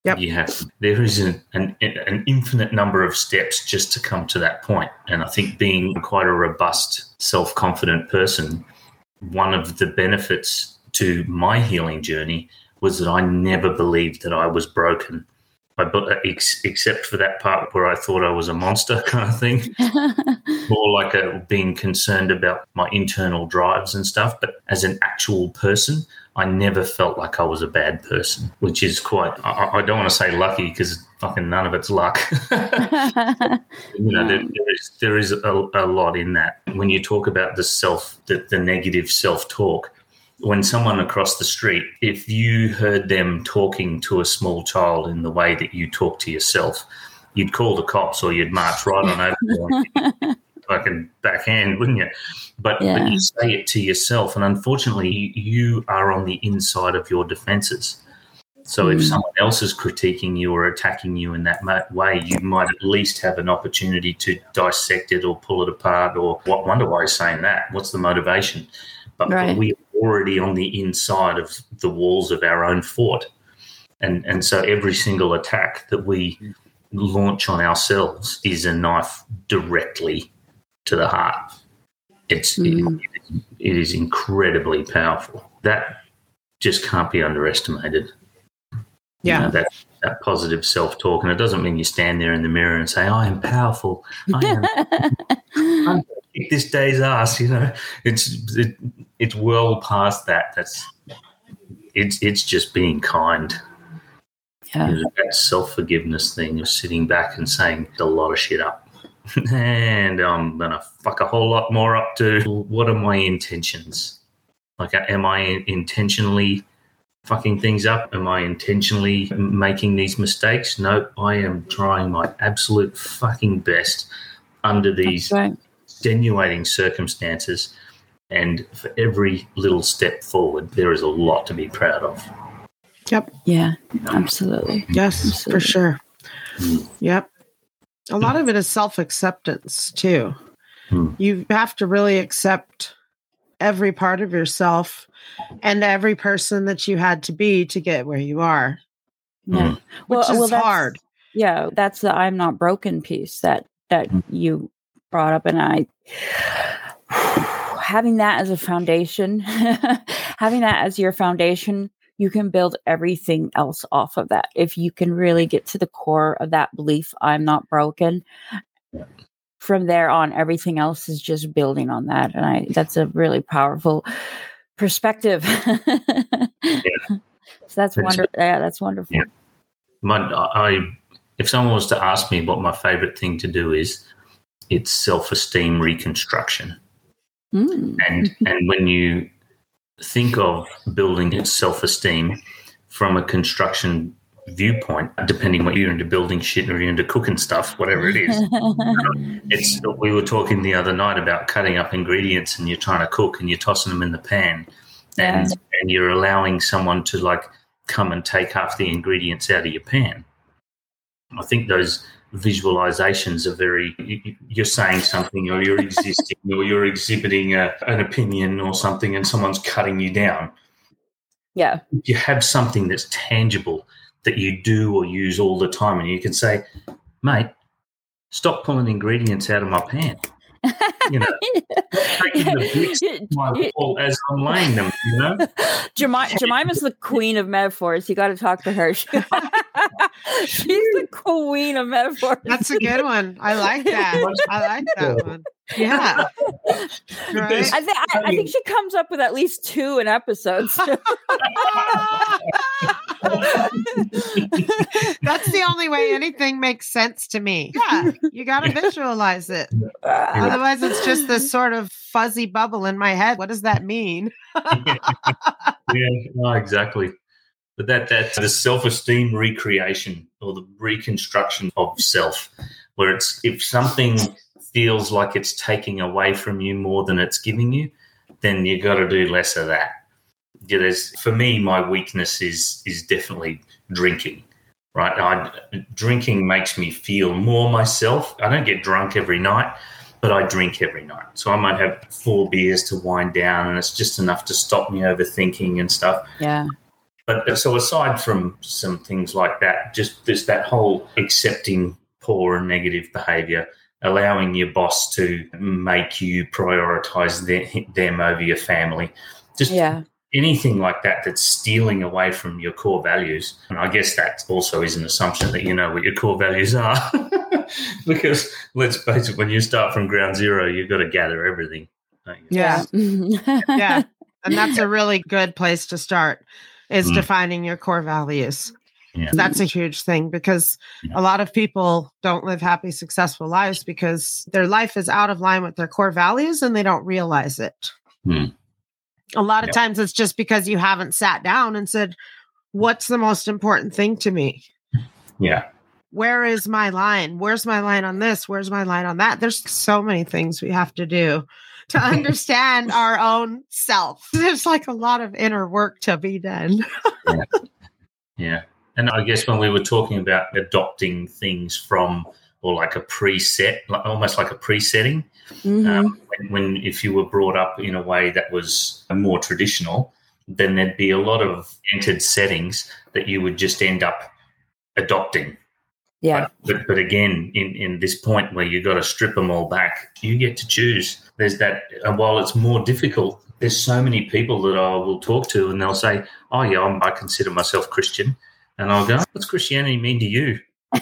Yep. You have there is an, an an infinite number of steps just to come to that point. And I think being quite a robust, self confident person, one of the benefits to my healing journey was that I never believed that I was broken. I, except for that part where I thought I was a monster kind of thing more like a being concerned about my internal drives and stuff. But as an actual person, I never felt like I was a bad person, which is quite, I, I don't want to say lucky because fucking none of it's luck. you know, there, there is, there is a, a lot in that. When you talk about the self, the, the negative self talk, when someone across the street, if you heard them talking to a small child in the way that you talk to yourself, you'd call the cops or you'd march right on over fucking backhand, wouldn't you? But, Yeah. but you say it to yourself, and unfortunately, you, are on the inside of your defenses. So if Mm. someone else is critiquing you or attacking you in that way, you might at least have an opportunity to dissect it or pull it apart. Or what wonder why he's saying that? What's the motivation? But Right. we're already on the inside of the walls of our own fort, and and so every single attack that we launch on ourselves is a knife directly to the heart. It's Mm. it, it is incredibly powerful. That just can't be underestimated. You Yeah. know, that that positive self talk, and it doesn't mean you stand there in the mirror and say, "I am powerful. I am kick this day's ass." You know, it's it, it's well past that. That's it's it's just being kind. yeah. You know, that self forgiveness thing of sitting back and saying a lot of shit up. and um, I'm gonna fuck a whole lot more up too. What are my intentions? Like, uh, am I intentionally fucking things up? Am I intentionally making these mistakes? No, I am trying my absolute fucking best under these That's right. extenuating circumstances. And for every little step forward, there is a lot to be proud of. Yep. Yeah, absolutely. Yes, for sure. Yep. A lot of it is self acceptance too. Hmm. You have to really accept every part of yourself and every person that you had to be to get where you are, Yeah. which is that's- hard. Yeah, that's the I'm not broken piece that that you brought up, and I having that as a foundation, having that as your foundation, you can build everything else off of that. If you can really get to the core of that belief, I'm not broken. From there on, everything else is just building on that, and I that's a really powerful perspective. So that's wonderful. Yeah, that's wonderful. Yeah. My, I, if someone was to ask me what my favorite thing to do is, it's self-esteem reconstruction. Mm. And and when you think of building self-esteem from a construction viewpoint, depending what you're into building shit or you're into cooking stuff, whatever it is, it's we were talking the other night about cutting up ingredients and you're trying to cook and you're tossing them in the pan. And and you're allowing someone to like come and take half the ingredients out of your pan. I think those visualizations are very you- you- you're saying something or you're existing or you're exhibiting a, an opinion or something and someone's cutting you down yeah. you have something that's tangible that you do or use all the time and you can say mate stop pulling ingredients out of my pan you know the bricks as i'm laying them you know Jemima, Jemima's the queen of metaphors. You got to talk to her. She's the queen of metaphors. That's a good one. I like that. I like that one. Yeah. right? I, think I, I think she comes up with at least two in episodes. That's the only way anything makes sense to me. Yeah, you got to visualize it. Otherwise, it's just this sort of fuzzy bubble in my head. What does that mean? yeah, no, exactly. But that that the self esteem recreation or the reconstruction of self, where it's if something feels like it's taking away from you more than it's giving you, then you got to do less of that. Yeah, there's for me, my weakness is is definitely drinking. Right, I, drinking makes me feel more myself. I don't get drunk every night, but I drink every night. So I might have four beers to wind down, and it's just enough to stop me overthinking and stuff. Yeah. But so aside from some things like that, just there's that whole accepting poor and negative behavior, allowing your boss to make you prioritize them, them over your family. Just Yeah. anything like that that's stealing away from your core values. And I guess that also is an assumption that you know what your core values are. because let's face it, when you start from ground zero, you've got to gather everything. Yeah. Yeah. And that's a really good place to start is Mm. defining your core values. Yeah. That's a huge thing because Yeah. a lot of people don't live happy, successful lives because their life is out of line with their core values and they don't realize it. Hmm. A lot of Yeah. times it's just because you haven't sat down and said, What's the most important thing to me? Yeah. Where is my line? Where's my line on this? Where's my line on that? There's so many things we have to do to understand our own self. There's like a lot of inner work to be done. Yeah. And I guess when we were talking about adopting things from or like a preset, like almost like a presetting, Mhm. um, when, when if you were brought up in a way that was more traditional, then there'd be a lot of entered settings that you would just end up adopting. yeah. But, but again, in, in this point where you've got to strip them all back, you get to choose. There's that, and while it's more difficult, there's so many people that I will talk to and they'll say, Oh, yeah, I'm, I consider myself Christian. And I'll go, What's Christianity mean to you?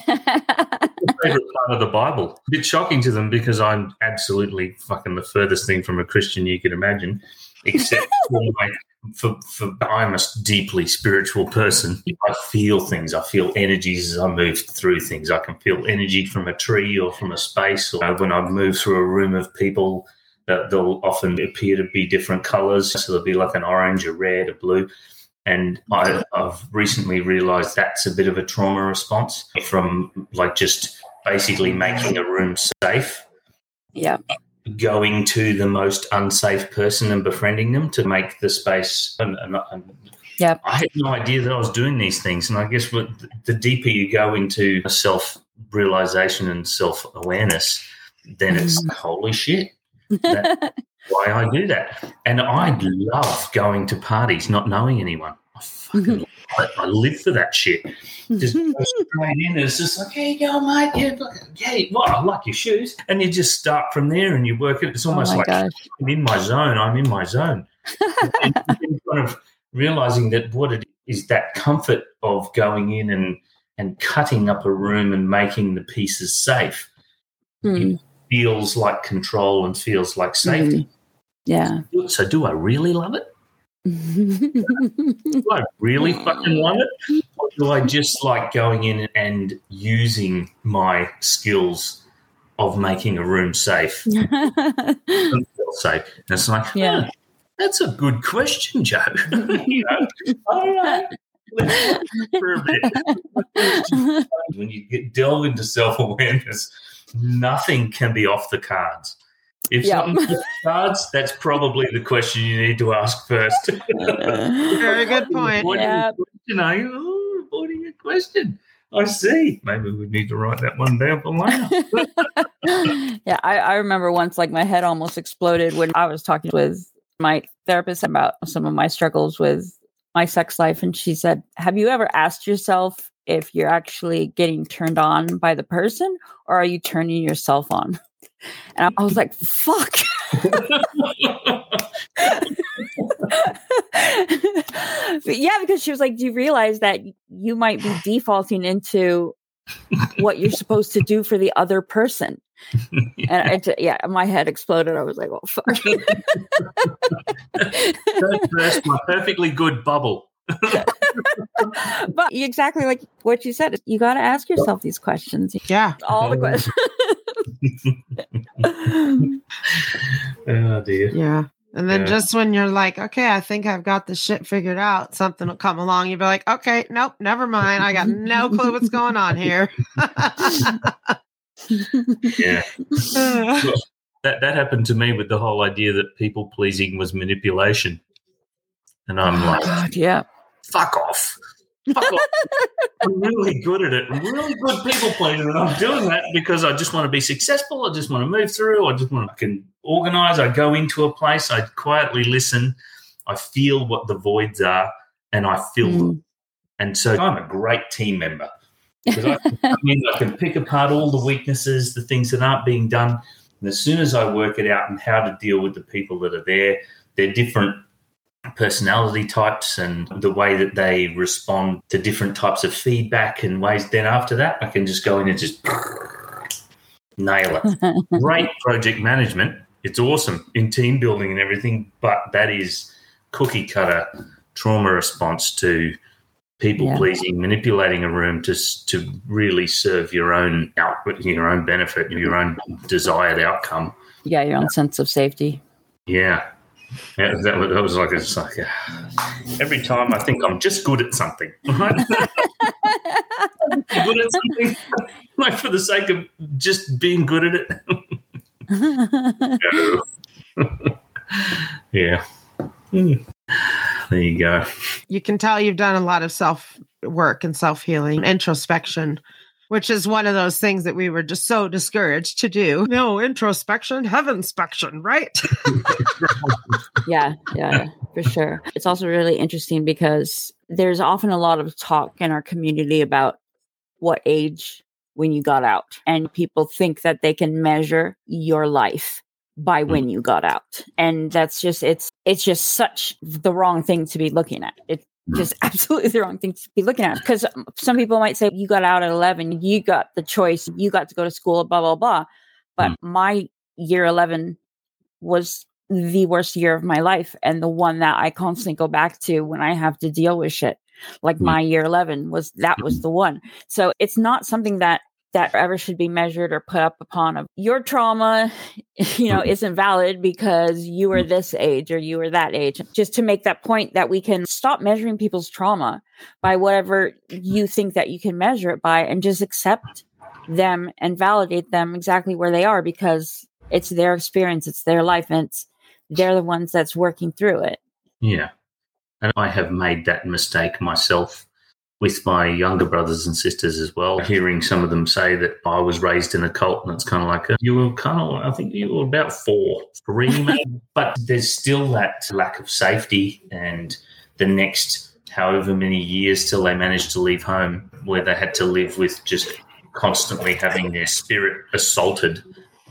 favorite part of the Bible. A bit shocking to them because I'm absolutely fucking the furthest thing from a Christian you could imagine, except for, my, for, for I'm a deeply spiritual person. I feel things. I feel energies as I move through things. I can feel energy from a tree or from a space, or when I move through a room of people. That they'll often appear to be different colors. So there'll be like an orange, a red, a blue. And I, I've recently realized that's a bit of a trauma response from like just basically making a room safe, yeah. going to the most unsafe person and befriending them to make the space. And, and, and Yep. I had no idea that I was doing these things. And I guess what, the deeper you go into self realization and self awareness, then it's mm. holy shit. That- why I do that. And I love going to parties, not knowing anyone. I fucking I, I live for that shit. Just go straight in. It's just like, hey, go, mate. Yeah, yeah, well, I like your shoes. And you just start from there and you work it. It's Oh almost my like gosh. I'm in my zone. I'm in my zone. and kind of realizing that what it is that comfort of going in and and cutting up a room and making the pieces safe Hmm. Feels like control and feels like safety. Mm-hmm. Yeah. So do I really love it? Do I really fucking love it? Or do I just like going in and using my skills of making a room safe feel safe? And it's like, Yeah. yeah, that's a good question, Joe. you know, all right. Let's for a bit. When you get delve into self awareness, nothing can be off the cards. If Yeah. something's off the cards, that's probably the question you need to ask first. Very good point. Avoiding Yeah. a question, are you? Oh, avoiding a question. I see. Maybe we need to write that one down for later. yeah, I, I remember once like my head almost exploded when I was talking with my therapist about some of my struggles with my sex life. And she said, Have you ever asked yourself if you're actually getting turned on by the person or are you turning yourself on? And I was like, Fuck. Yeah, because she was like, Do you realize that you might be defaulting into what you're supposed to do for the other person. And I, yeah, my head exploded. I was like, "Oh fuck!" Burst my perfectly good bubble. but exactly like what you said, you got to ask yourself these questions. Yeah. All the questions. Oh dear. Yeah. And then Yeah. just when you're like, okay, I think I've got the shit figured out, something will come along. You'll be like, okay, nope, never mind. I got no clue what's going on here. Yeah. That that happened to me with the whole idea that people pleasing was manipulation. And I'm oh, like, God, yeah. Fuck off. Fuck off. I'm really good at it. I'm really good people pleasing, and I'm doing that because I just want to be successful. I just want to move through. I just want to I can organize. I go into a place. I quietly listen. I feel what the voids are, and I fill hmm. them. And so I'm a great team member because I, can come I can pick apart all the weaknesses, the things that aren't being done. And as soon as I work it out and how to deal with the people that are there, they're different personality types and the way that they respond to different types of feedback and ways. Then after that, I can just go in and just nail it. Great project management. It's awesome in team building and everything, but that is cookie cutter trauma response to people Yeah. pleasing, manipulating a room to to really serve your own output, your own benefit, your own desired outcome. Yeah, your own sense of safety. Yeah. Yeah, that was, that was like it's like uh, every time I think I'm just good at something, right? good at something, like for the sake of just being good at it. Yeah. There you go. you can tell you've done a lot of self work and self healing, introspection, which is one of those things that we were just so discouraged to do. No, introspection, heaven inspection, right? yeah, yeah, yeah, for sure. It's also really interesting because there's often a lot of talk in our community about what age when you got out, and people think that they can measure your life by mm. when you got out, and that's just it's it's just such the wrong thing to be looking at. It's just absolutely the wrong thing to be looking at because some people might say you got out at 11 you got the choice you got to go to school blah blah blah but my year 11 was the worst year of my life and the one that I constantly go back to when I have to deal with shit. Like Mm. my year 11 was that was the one. So it's not something that that ever should be measured or put up upon of your trauma you know Mhm. isn't valid because you were this age or you were that age just to make that point that we can stop measuring people's trauma by whatever you think that you can measure it by and just accept them and validate them exactly where they are because it's their experience, it's their life, and it's they're the ones that's working through it. Yeah. And I have made that mistake myself with my younger brothers and sisters as well. Hearing some of them say that I was raised in a cult, and it's kind of like, uh, you were kind of, I think you were about four, three, maybe. but there's still that lack of safety. And the next however many years till they managed to leave home, where they had to live with just constantly having their spirit assaulted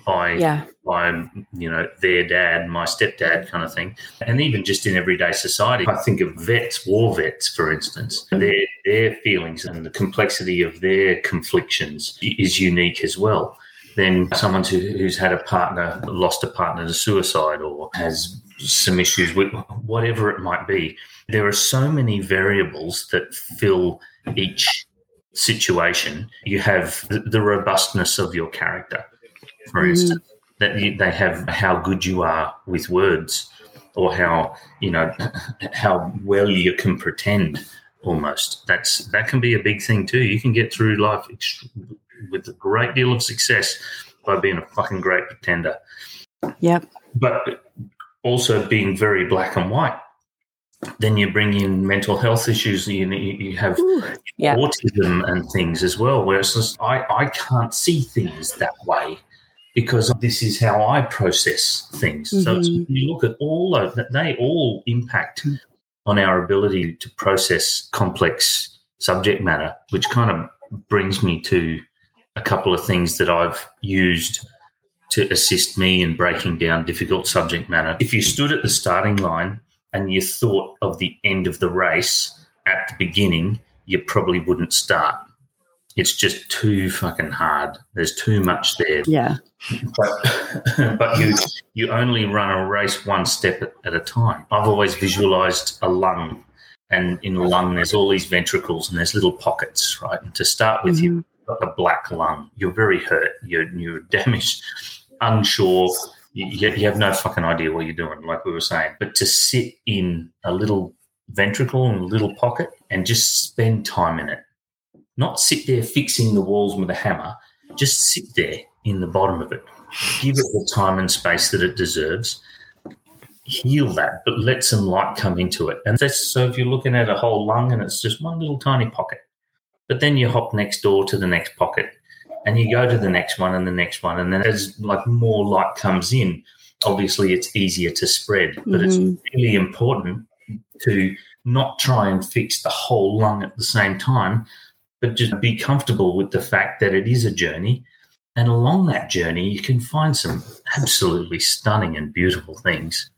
by Yeah. by you know their dad, my stepdad, kind of thing, and even just in everyday society. I think of vets, war vets, for instance, their their feelings and the complexity of their conflictions is unique as well. Then someone who, who's had a partner, lost a partner to suicide, or has some issues with whatever it might be. There are so many variables that fill each situation. You have the robustness of your character, for instance mm-hmm. that you, they have how good you are with words or how you know how well you can pretend almost that's that can be a big thing too you can get through life ext- with a great deal of success by being a fucking great pretender Yep. but also being very black and white then you bring in mental health issues you, you have Yeah. autism and things as well. Where I, I can't see things that way because this is how I process things. So it's, Mhm. you look at all of that, they all impact on our ability to process complex subject matter, which kind of brings me to a couple of things that I've used to assist me in breaking down difficult subject matter. If you stood at the starting line and you thought of the end of the race at the beginning, you probably wouldn't start. It's just too fucking hard. There's too much there. Yeah. But, but you you only run a race one step at, at a time. I've always visualized a lung, and in a lung there's all these ventricles and there's little pockets, right? And to start with, you've mm-hmm. got a black lung. You're very hurt. You're you're damaged, unsure. You, you have no fucking idea what you're doing, like we were saying. But to sit in a little ventricle and a little pocket and just spend time in it not sit there fixing the walls with a hammer. Just sit there in the bottom of it. Give it the time and space that it deserves. Heal that, but let some light come into it. And that's so if you're looking at a whole lung and it's just one little tiny pocket, but then you hop next door to the next pocket and you go to the next one and the next one. And then as like more light comes in, obviously it's easier to spread. But mm-hmm. it's really important to not try and fix the whole lung at the same time, but just be comfortable with the fact that it is a journey. And along that journey, you can find some absolutely stunning and beautiful things.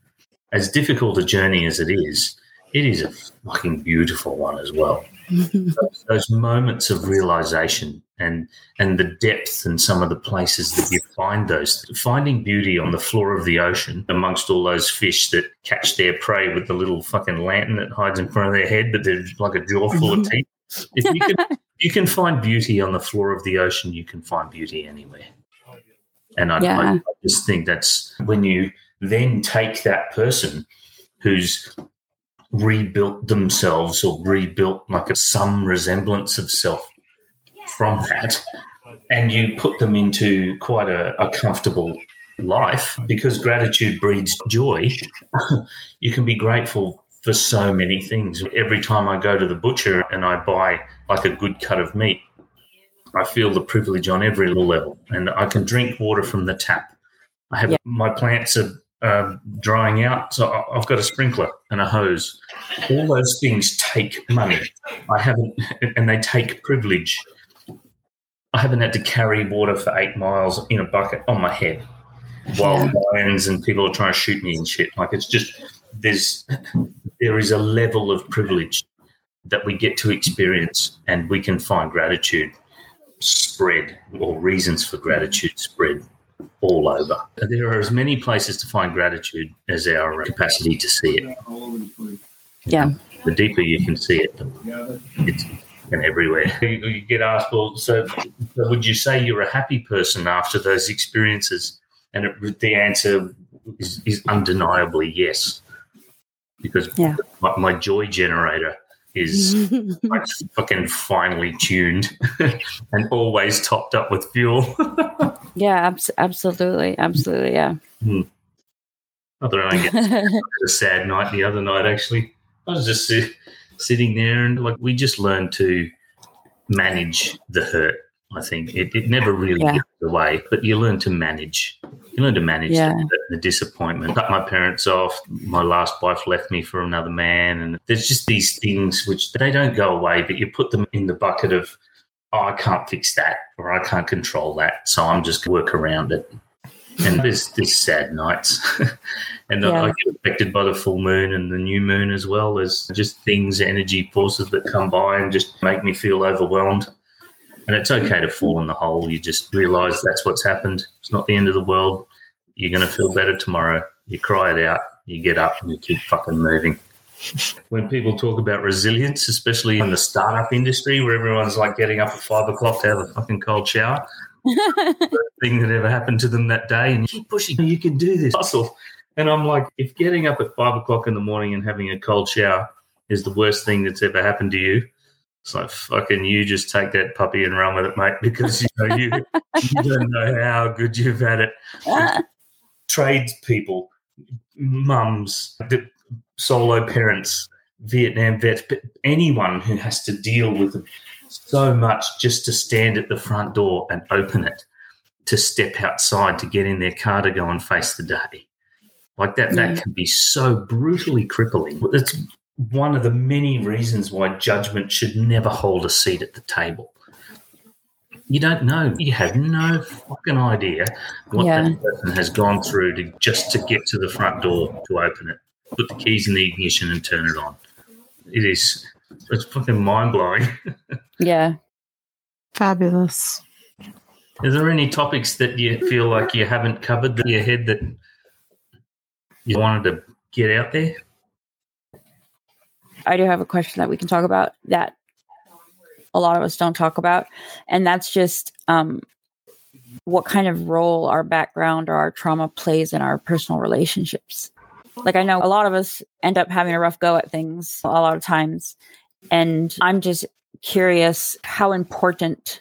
As difficult a journey as it is, it is a fucking beautiful one as well. those, those, moments of realization and and the depth and some of the places that you find those finding beauty on the floor of the ocean amongst all those fish that catch their prey with the little fucking lantern that hides in front of their head, but they're like a jaw full of mm-hmm. teeth. If you can you can find beauty on the floor of the ocean, you can find beauty anywhere. And I, yeah. I, I just think that's when you then take that person who's rebuilt themselves or rebuilt like a, some resemblance of self from that and you put them into quite a, a comfortable life because gratitude breeds joy you can be grateful for so many things. Every time I go to the butcher and I buy like a good cut of meat, I feel the privilege on every little level. And I can drink water from the tap. I have yeah. my plants are uh, drying out, so I've got a sprinkler and a hose. All those things take money. I haven't, and they take privilege. I haven't had to carry water for eight miles in a bucket on my head while lions and people are trying to shoot me and shit. Like it's just there's there is a level of privilege that we get to experience and we can find gratitude spread or reasons for gratitude spread all over. There are as many places to find gratitude as our capacity to see it. Yeah. The deeper you can see it, it's and everywhere. You, you, get asked, well, so, so would you say you're a happy person after those experiences? And it, the answer is, is undeniably yes because yeah. my, my, joy generator is like fucking finely tuned and always topped up with fuel. yeah, abs- absolutely, absolutely, yeah. Hmm. I don't know. I had a sad night the other night. Actually, I was just sitting there and like we just learned to manage the hurt I think it, it never really yeah. gets away, but you learn to manage. You learn to manage yeah. the, the, disappointment. Cut my parents off. My last wife left me for another man, and there's just these things which they don't go away, but you put them in the bucket of, oh, I can't fix that, or I can't control that, so I'm just going to work around it. And there's there's sad nights, and yeah. I get affected by the full moon and the new moon as well. There's just things, energy forces that come by and just make me feel overwhelmed and it's okay to fall in the hole. You just realize that's what's happened. It's not the end of the world. You're going to feel better tomorrow. You cry it out, you get up, and you keep fucking moving. When people talk about resilience, especially in the startup industry where everyone's like getting up at five o'clock to have a fucking cold shower, thing that ever happened to them that day, and you keep pushing, you can do this, hustle. And I'm like, if getting up at five o'clock in the morning and having a cold shower is the worst thing that's ever happened to you, it's like fucking you just take that puppy and run with it, mate, because you know you, you don't know how good you've had it. Tradespeople, mums, solo parents, Vietnam vets, anyone who has to deal with so much just to stand at the front door and open it, to step outside, to get in their car to go and face the day. Like that, that can be so brutally crippling. It's one of the many reasons why judgment should never hold a seat at the table. You don't know. You have no fucking idea what yeah. that person has gone through to just to get to the front door to open it, put the keys in the ignition and turn it on. It is it's fucking mind blowing. yeah. Fabulous. Is there any topics that you feel like you haven't covered in your head that you wanted to get out there? I do have a question that we can talk about that a lot of us don't talk about, and that's just um, what kind of role our background or our trauma plays in our personal relationships. Like, I know a lot of us end up having a rough go at things a lot of times, and I'm just curious how important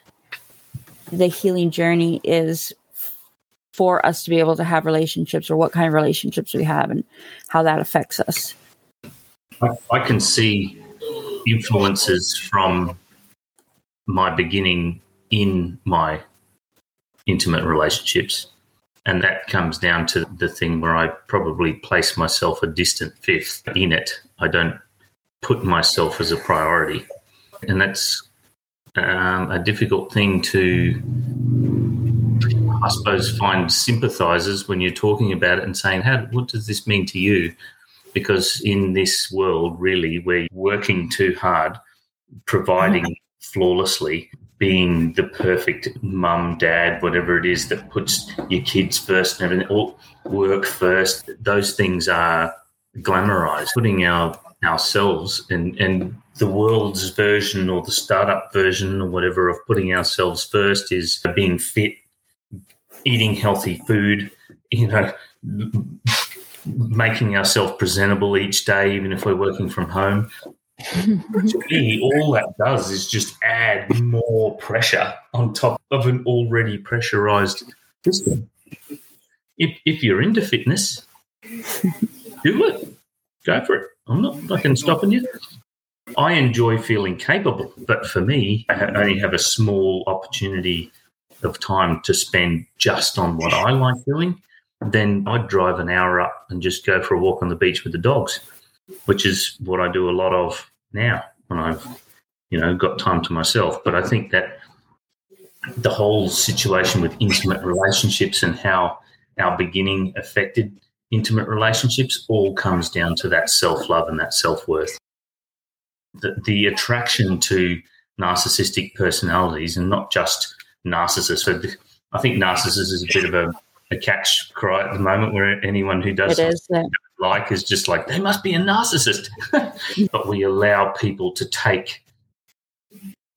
the healing journey is for us to be able to have relationships or what kind of relationships we have and how that affects us. I, I can see influences from my beginning in my intimate relationships. And that comes down to the thing where I probably place myself a distant fifth in it. I don't put myself as a priority. And that's um, a difficult thing to, I suppose, find sympathizers when you're talking about it and saying, "How? What does this mean to you?" Because in this world, really, we're working too hard, providing flawlessly, being the perfect mum, dad, whatever it is that puts your kids first and everything, all work first. Those things are glamorized. Putting our ourselves and and the world's version or the startup version or whatever of putting ourselves first is being fit, eating healthy food, you know, making ourselves presentable each day, even if we're working from home. to me, all that does is just add more pressure on top of an already pressurized system. If, if you're into fitness, do it. Go for it. I'm not fucking stopping you. I enjoy feeling capable, but for me, I only have a small opportunity of time to spend just on what I like doing. Then I'd drive an hour up and just go for a walk on the beach with the dogs, which is what I do a lot of now when I've, you know, got time to myself. But I think that the whole situation with intimate relationships and how our beginning affected intimate relationships all comes down to that self love and that self worth. The, the attraction to narcissistic personalities and not just narcissists. So I think narcissist is a bit of a, a catch cry at the moment where anyone who does It is. uh, like is just like they must be a narcissist. But we allow people to take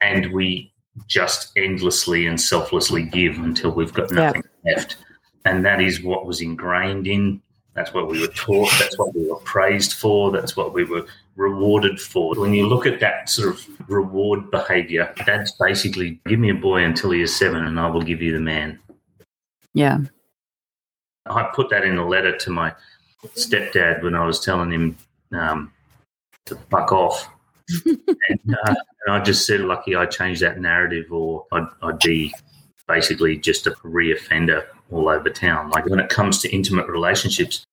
and we just endlessly and selflessly give until we've got Yeah. nothing left. And that is what was ingrained in. That's what we were taught. That's what we were praised for. That's what we were rewarded for. When you look at that sort of reward behavior that's basically give me a boy until he is seven and i will give you the man. Yeah. I put that in a letter to my stepdad when I was telling him um, to fuck off. and, uh, and I just said, lucky I changed that narrative, or I'd, I'd be basically just a reoffender all over town. Like when it comes to intimate relationships,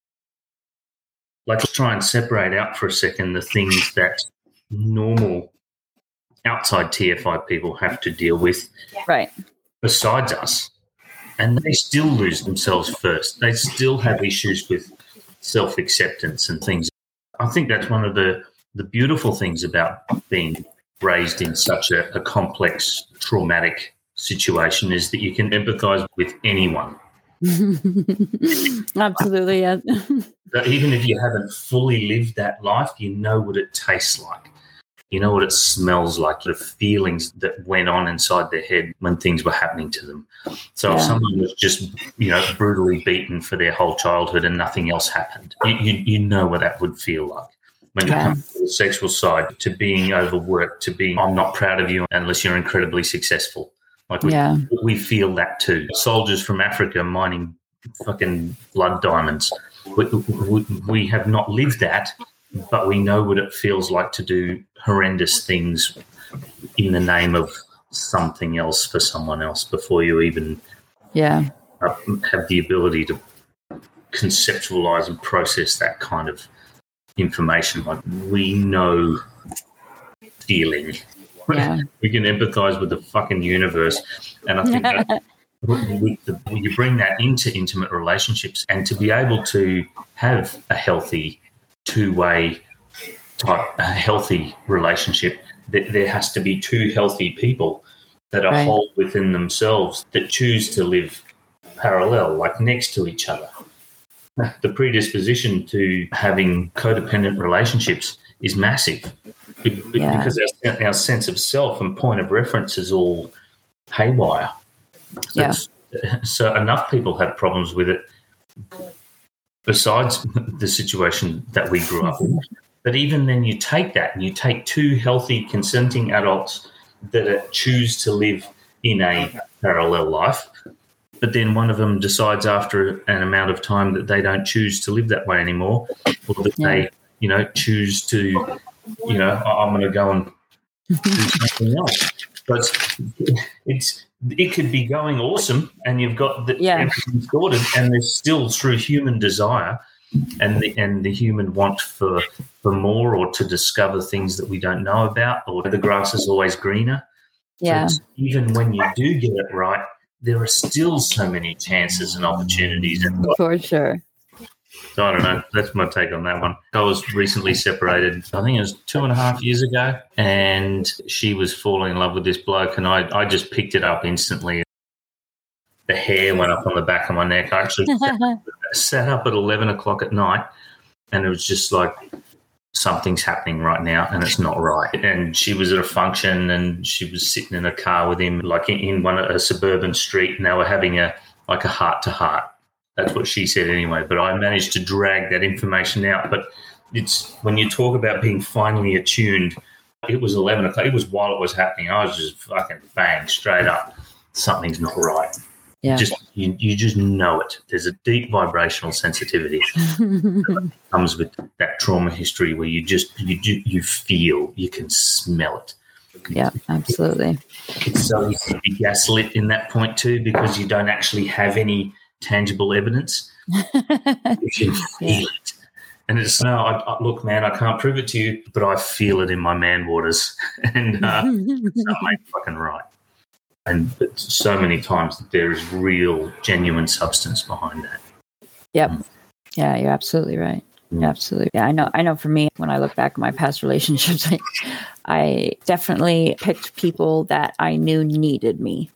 like let's try and separate out for a second the things that normal outside TFI people have to deal with Right. besides us, and they still lose themselves first. They still have issues with self acceptance and things. I think that's one of the, the beautiful things about being raised in such a, a complex, traumatic situation is that you can empathize with anyone. Absolutely. Yeah. Even if you haven't fully lived that life, you know what it tastes like. You know what it smells like, the feelings that went on inside their head when things were happening to them. So if someone was just, you know, brutally beaten for their whole childhood and nothing else happened, you, you, you know what that would feel like. When it Yeah. comes to the sexual side, to being overworked, to being, I'm not proud of you unless you're incredibly successful. Like we, Yeah. we feel that too. Soldiers from Africa mining fucking blood diamonds. We, we, we have not lived that, but we know what it feels like to do horrendous things in the name of something else for someone else before you even Yeah. uh, have the ability to conceptualize and process that kind of information. Like we know feeling. Yeah. we can empathize with the fucking universe. And I think that the, you bring that into intimate relationships and to be able to have a healthy two-way type a healthy relationship that there has to be two healthy people that are Right. whole within themselves that choose to live parallel, like next to each other. The predisposition to having codependent relationships is massive Yeah. because our, our sense of self and point of reference is all haywire. So, Yeah. so enough people have problems with it besides the situation that we grew up in. But even then, you take that and you take two healthy, consenting adults that choose to live in a parallel life, but then one of them decides after an amount of time that they don't choose to live that way anymore, or that they, you know, choose to, you know, I'm going to go and do something else. But it's it could be going awesome, and you've got the Yeah. everything sorted, and there's still through human desire and the and the human want for for more or to discover things that we don't know about, or the grass is always greener. Yeah. it's- even when you do get it right, there are still so many chances and opportunities. And For sure. I don't know. That's my take on that one. I was recently separated. I think it was two and a half years ago, and she was falling in love with this bloke, and I I just picked it up instantly. The hair went up on the back of my neck. I actually sat, up at eleven o'clock at night, and it was just like something's happening right now, and it's not right. And she was at a function, and she was sitting in a car with him, like in, in one a suburban street, and they were having a like a heart to heart. That's what she said anyway. But I managed to drag that information out. But it's when you talk about being finally attuned, it was 11 o'clock. It was while it was happening. I was just fucking bang, straight up. Something's not right. Yeah. Just you, you just know it. There's a deep vibrational sensitivity that comes with that trauma history where you just you do you feel you can smell it. yeah, absolutely. It's so easy to be gaslit in that point too because you don't actually have any tangible evidence. You can feel it. And it's no, I, I, look, man, I can't prove it to you, but I feel it in my man waters, and uh, made fucking right. And so many times there is real, genuine substance behind that. Yep. Yeah, you're absolutely right. You're absolutely. Yeah, I know. I know. For me, when I look back at my past relationships, I, I definitely picked people that I knew needed me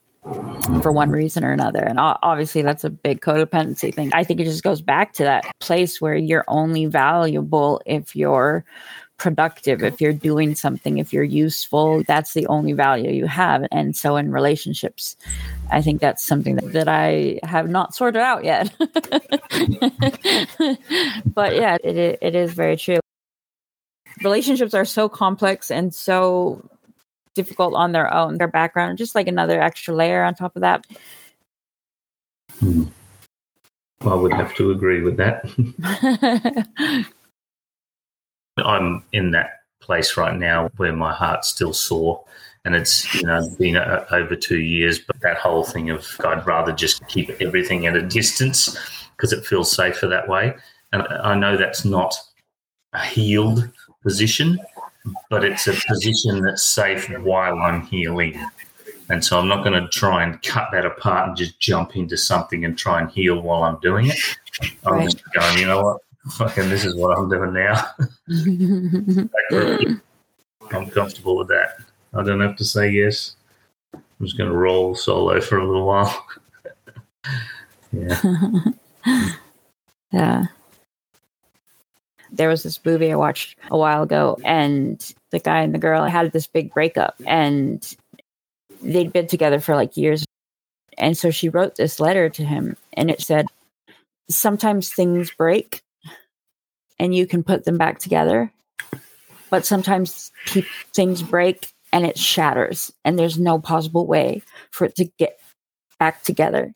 for one reason or another, and obviously that's a big codependency thing. I think it just goes back to that place where you're only valuable if you're productive, if you're doing something, if you're useful. That's the only value you have. And so in relationships, I think that's something that, that I have not sorted out yet. but yeah, it, it is very true. Relationships are so complex and so difficult on their own, their background, just like another extra layer on top of that. I would have to agree with that. I'm in that place right now where my heart's still sore. And it's you know been uh, over two years, but that whole thing of I'd rather just keep everything at a distance because it feels safer that way. And I know that's not a healed position, but it's a position that's safe while I'm healing. And so I'm not going to try and cut that apart and just jump into something and try and heal while I'm doing it. I'm Right. just going, you know what? Fucking, this is what I'm doing now. I'm comfortable with that. I don't have to say yes. I'm just going to roll solo for a little while. yeah. yeah. There was this movie I watched a while ago, and the guy and the girl had this big breakup, and they'd been together for like years. And so she wrote this letter to him, and it said, Sometimes things break and you can put them back together, but sometimes things break and it shatters, and there's no possible way for it to get back together.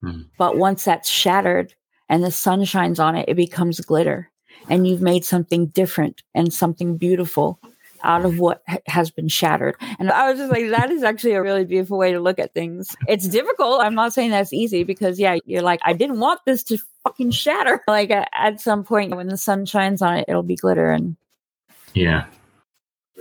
Hmm. But once that's shattered and the sun shines on it, it becomes glitter, and you've made something different and something beautiful out of what has been shattered. And I was just like, that is actually a really beautiful way to look at things. It's difficult. I'm not saying that's easy because, yeah, you're like, I didn't want this to fucking shatter. Like at some point when the sun shines on it, it'll be glitter. And Yeah.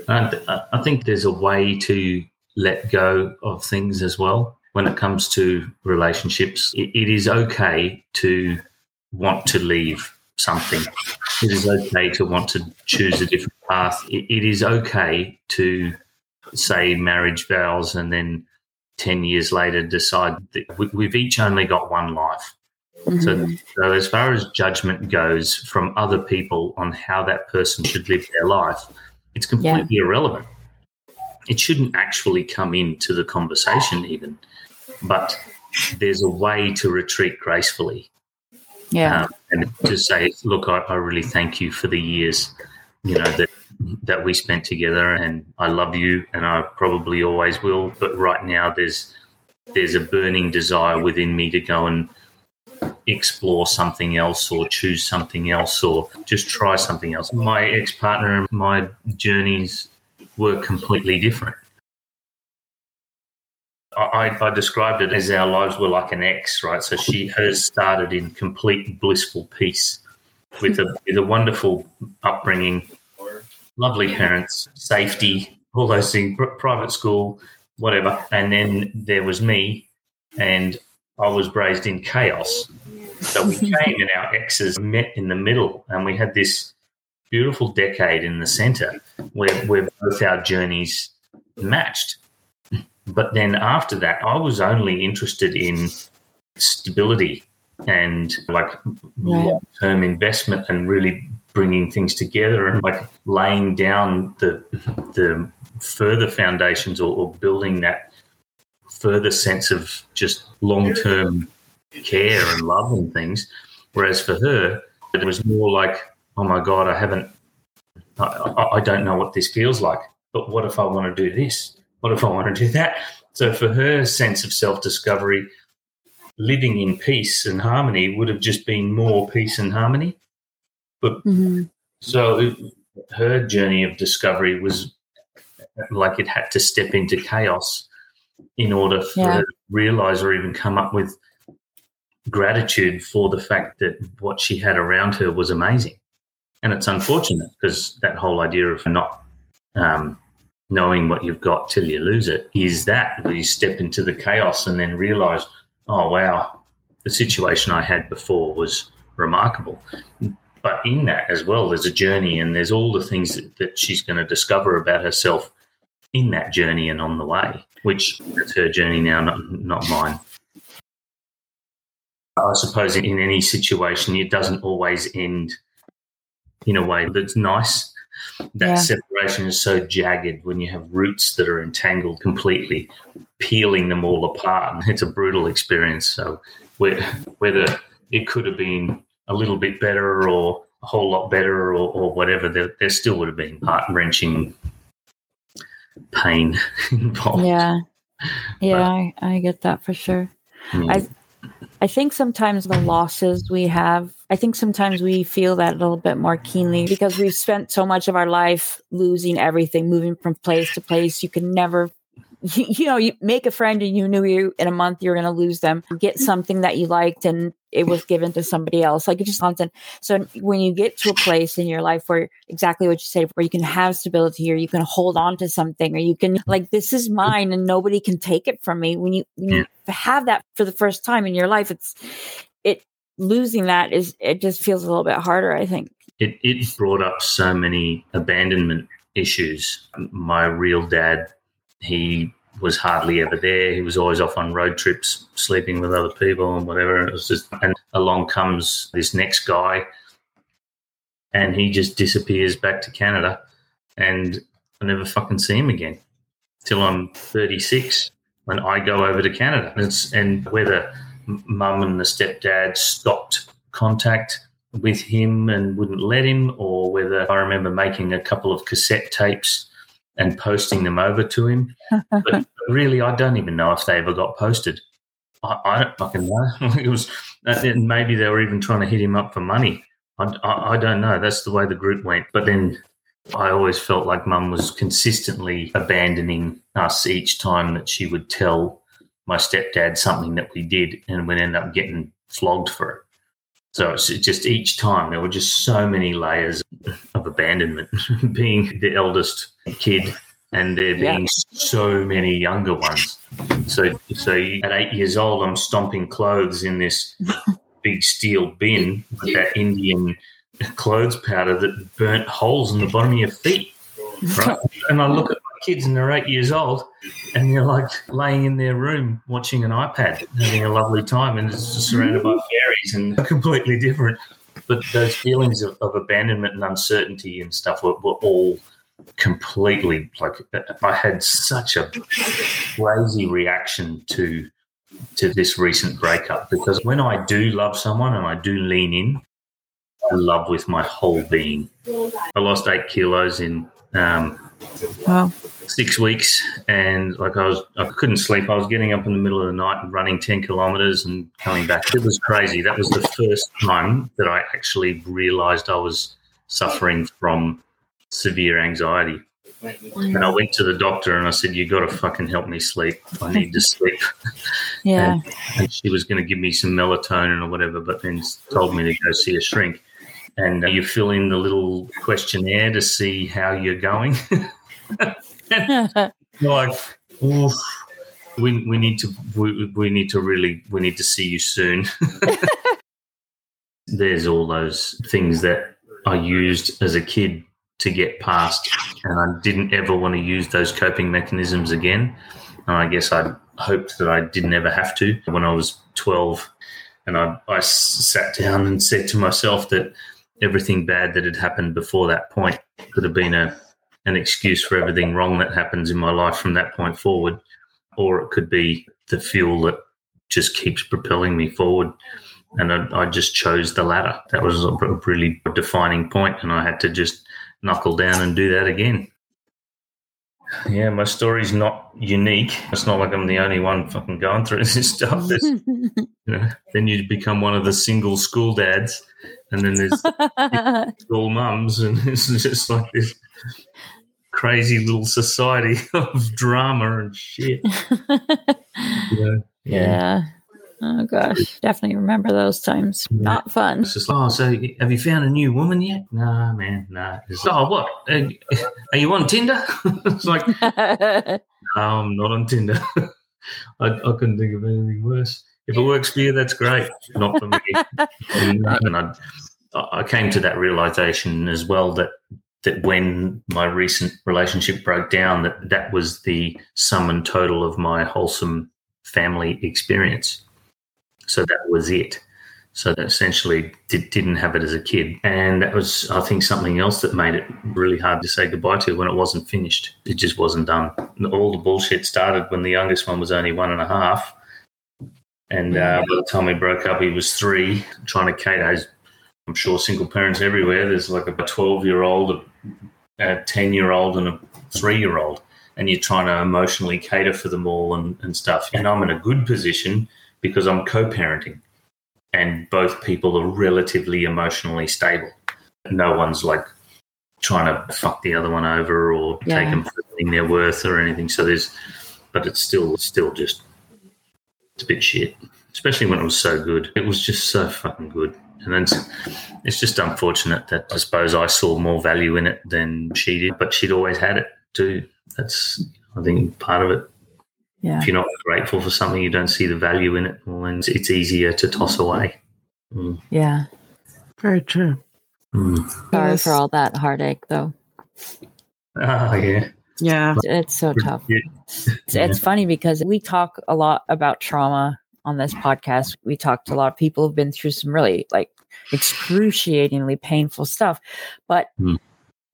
And I think there's a way to let go of things as well when it comes to relationships. It is okay to want to leave something. It is okay to want to choose a different path. It, it is okay to say marriage vows and then 10 years later decide that we, we've each only got one life. So, Mhm. so, as far as judgment goes from other people on how that person should live their life, it's completely irrelevant. It shouldn't actually come into the conversation, even. But there's a way to retreat gracefully yeah. um, and to say, "Look, I, I really thank you for the years, you know that that we spent together, and I love you, and I probably always will. But right now, there's there's a burning desire within me to go and explore something else, or choose something else, or just try something else. My ex partner and my journeys were completely different. I, I described it as our lives were like an X, right? So she hers started in complete blissful peace with a with a wonderful upbringing, lovely parents, safety, all those things, private school, whatever. And then there was me, and I was raised in chaos. So we came and our exes met in the middle, and we had this beautiful decade in the center where, where both our journeys matched. But then after that, I was only interested in stability and like Right. long term investment and really bringing things together and like laying down the the further foundations or, or building that further sense of just long term care and love and things. Whereas for her, it was more like, oh my God, I haven't, I, I- I don't know what this feels like. But what if I want to do this? What if I want to do that? So for her sense of self discovery, living in peace and harmony would have just been more peace and harmony. But Mhm. so it- her journey of discovery was like it had to step into chaos in order for Yeah. her to realize or even come up with gratitude for the fact that what she had around her was amazing. And it's unfortunate because that whole idea of not um, knowing what you've got till you lose it is that where you step into the chaos and then realize, oh, wow, the situation I had before was remarkable. But in that as well, there's a journey and there's all the things that, that she's going to discover about herself in that journey and on the way, which is her journey now, not, not mine. I suppose in any situation, it doesn't always end in a way that's nice. That Yeah. separation is so jagged when you have roots that are entangled completely, peeling them all apart. And it's a brutal experience. So, whether it could have been a little bit better or a whole lot better or, or whatever, there, there still would have been heart wrenching pain involved. Yeah. Yeah, I, I get that for sure. Yeah. I I think sometimes the losses we have, I think sometimes we feel that a little bit more keenly because we've spent so much of our life losing everything, moving from place to place. You can never, you, you know, you make a friend and you knew you in a month you're going to lose them. Get something that you liked and it was given to somebody else. Like it's just constant. So when you get to a place in your life where exactly what you said, where you can have stability or you can hold on to something or you can like, this is mine and nobody can take it from me. When you, when you have that for the first time in your life, it's, it, losing that is, it just feels a little bit harder, I think. it, it brought up so many abandonment issues. My real dad, he was hardly ever there. He was always off on road trips, sleeping with other people and whatever. It was just, and along comes this next guy, and he just disappears back to Canada, and I never fucking see him again till I'm 36 when I go over to Canada. And, it's, and whether mum and the stepdad stopped contact with him and wouldn't let him, or whether I remember making a couple of cassette tapes and posting them over to him. but really, I don't even know if they ever got posted. I, I don't fucking know. it was uh, maybe they were even trying to hit him up for money. I, I, I don't know. That's the way the group went. But then I always felt like Mum was consistently abandoning us each time that she would tell my stepdad something that we did, and we'd end up getting flogged for it. So it's just each time there were just so many layers of abandonment, being the eldest kid and there Yeah. being so many younger ones. So, so at eight years old, I'm stomping clothes in this big steel bin with that Indian clothes powder that burnt holes in the bottom of your feet. Right? And I look at kids and they're eight years old and they're like laying in their room watching an iPad, having a lovely time, and it's just surrounded by fairies and completely different. But those feelings of, of abandonment and uncertainty and stuff were, were all completely like I had such a crazy reaction to to this recent breakup because when I do love someone and I do lean in, I love with my whole being. I lost eight kilos in um, Wow. six weeks, and like I was, I couldn't sleep. I was getting up in the middle of the night and running ten kilometers and coming back. It was crazy. That was the first time that I actually realized I was suffering from severe anxiety. And I went to the doctor and I said, "You got to fucking help me sleep. I need to sleep." Yeah. and she was going to give me some melatonin or whatever, but then told me to go see a shrink. And uh, you fill in the little questionnaire to see how you're going. like, oof, we we need to we, we need to really we need to see you soon. There's all those things that I used as a kid to get past, and I didn't ever want to use those coping mechanisms again. And I guess I hoped that I didn't ever have to. When I was 12, and I, I sat down and said to myself that everything bad that had happened before that point could have been a an excuse for everything wrong that happens in my life from that point forward, or it could be the fuel that just keeps propelling me forward. And I, I just chose the latter. That was a really defining point, and I had to just knuckle down and do that again. Yeah, my story's not unique. It's not like I'm the only one fucking going through this stuff. You know, then you become one of the single school dads, and then there's all mums, and it's just like this crazy little society of drama and shit. You know? yeah. Oh gosh, definitely remember those times. Yeah. Not fun. It's just like, oh, so have you found a new woman yet? Nah, man, nah. It's, oh, what? Uh, are you on Tinder? it's like, no, I'm not on Tinder. I, I couldn't think of anything worse. If it works for you, that's great. Not for me. and I, I came to that realization as well that that when my recent relationship broke down, that that was the sum and total of my wholesome family experience. So that was it. So that essentially did, didn't have it as a kid. And that was, I think, something else that made it really hard to say goodbye to when it wasn't finished. It just wasn't done. All the bullshit started when the youngest one was only one and a half. And uh, by the time we broke up, he was three, trying to cater. I'm sure single parents everywhere, there's like a 12 year old, a 10 year old, and a three year old. And you're trying to emotionally cater for them all and, and stuff. And I'm in a good position because I'm co parenting and both people are relatively emotionally stable. No one's like trying to fuck the other one over or Yeah. take them for anything they're worth or anything. So there's, but it's still, still just, it's a bit shit, especially when it was so good. It was just so fucking good. And then it's, it's just unfortunate that I suppose I saw more value in it than she did, but she'd always had it too. That's, I think, part of it Yeah. if you're not grateful for something, you don't see the value in it, well, then it's easier to toss away. Mm. Yeah. Very true. Mm. Sorry Yes. for all that heartache though. Ah, yeah. Yeah. It's so tough. Yeah. It's, it's funny because we talk a lot about trauma on this podcast. We talk to a lot of people who've been through some really like excruciatingly painful stuff. But Hmm.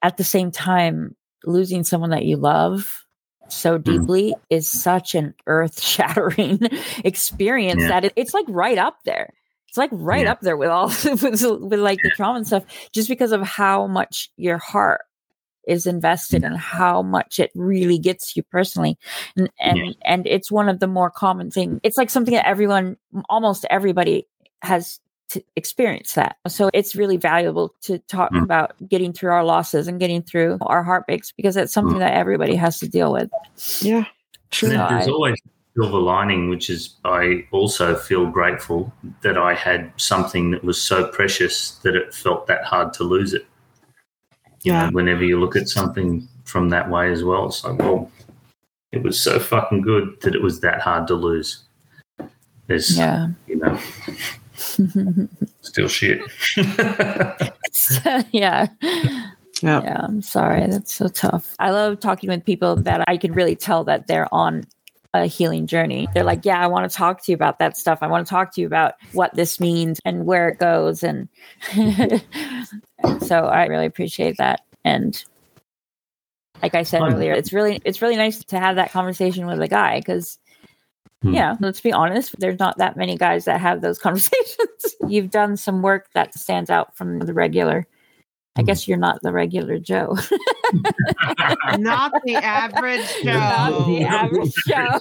at the same time, losing someone that you love so deeply is such an earth shattering experience Yeah. that it, it's like right up there. It's like right Yeah. up there with all with, with like the trauma and stuff, just because of how much your heart is invested and how much it really gets you personally and and, Yeah. and it's one of the more common things it's like something that everyone almost everybody has to experience that so it's really valuable to talk Mm. about getting through our losses and getting through our heartbreaks because it's something Mm. that everybody has to deal with Yeah. True. And No, there's I- always silver lining, which is I also feel grateful that I had something that was so precious that it felt that hard to lose it. You Yeah. know, whenever you look at something from that way as well, it's like, well, it was so fucking good that it was that hard to lose. There's, yeah you know, still shit. yeah Yeah. Yeah, I'm sorry. That's so tough. I love talking with people that I can really tell that they're on a healing journey. They're like, Yeah, I want to talk to you about that stuff. I want to talk to you about what this means and where it goes. And mm-hmm. So I really appreciate that. And like I said Um, earlier, it's really it's really nice to have that conversation with a guy because Hmm. yeah, let's be honest, there's not that many guys that have those conversations. You've done some work that stands out from the regular. I Hmm. guess you're not the regular Joe. Not the average not the Joe. average Joe.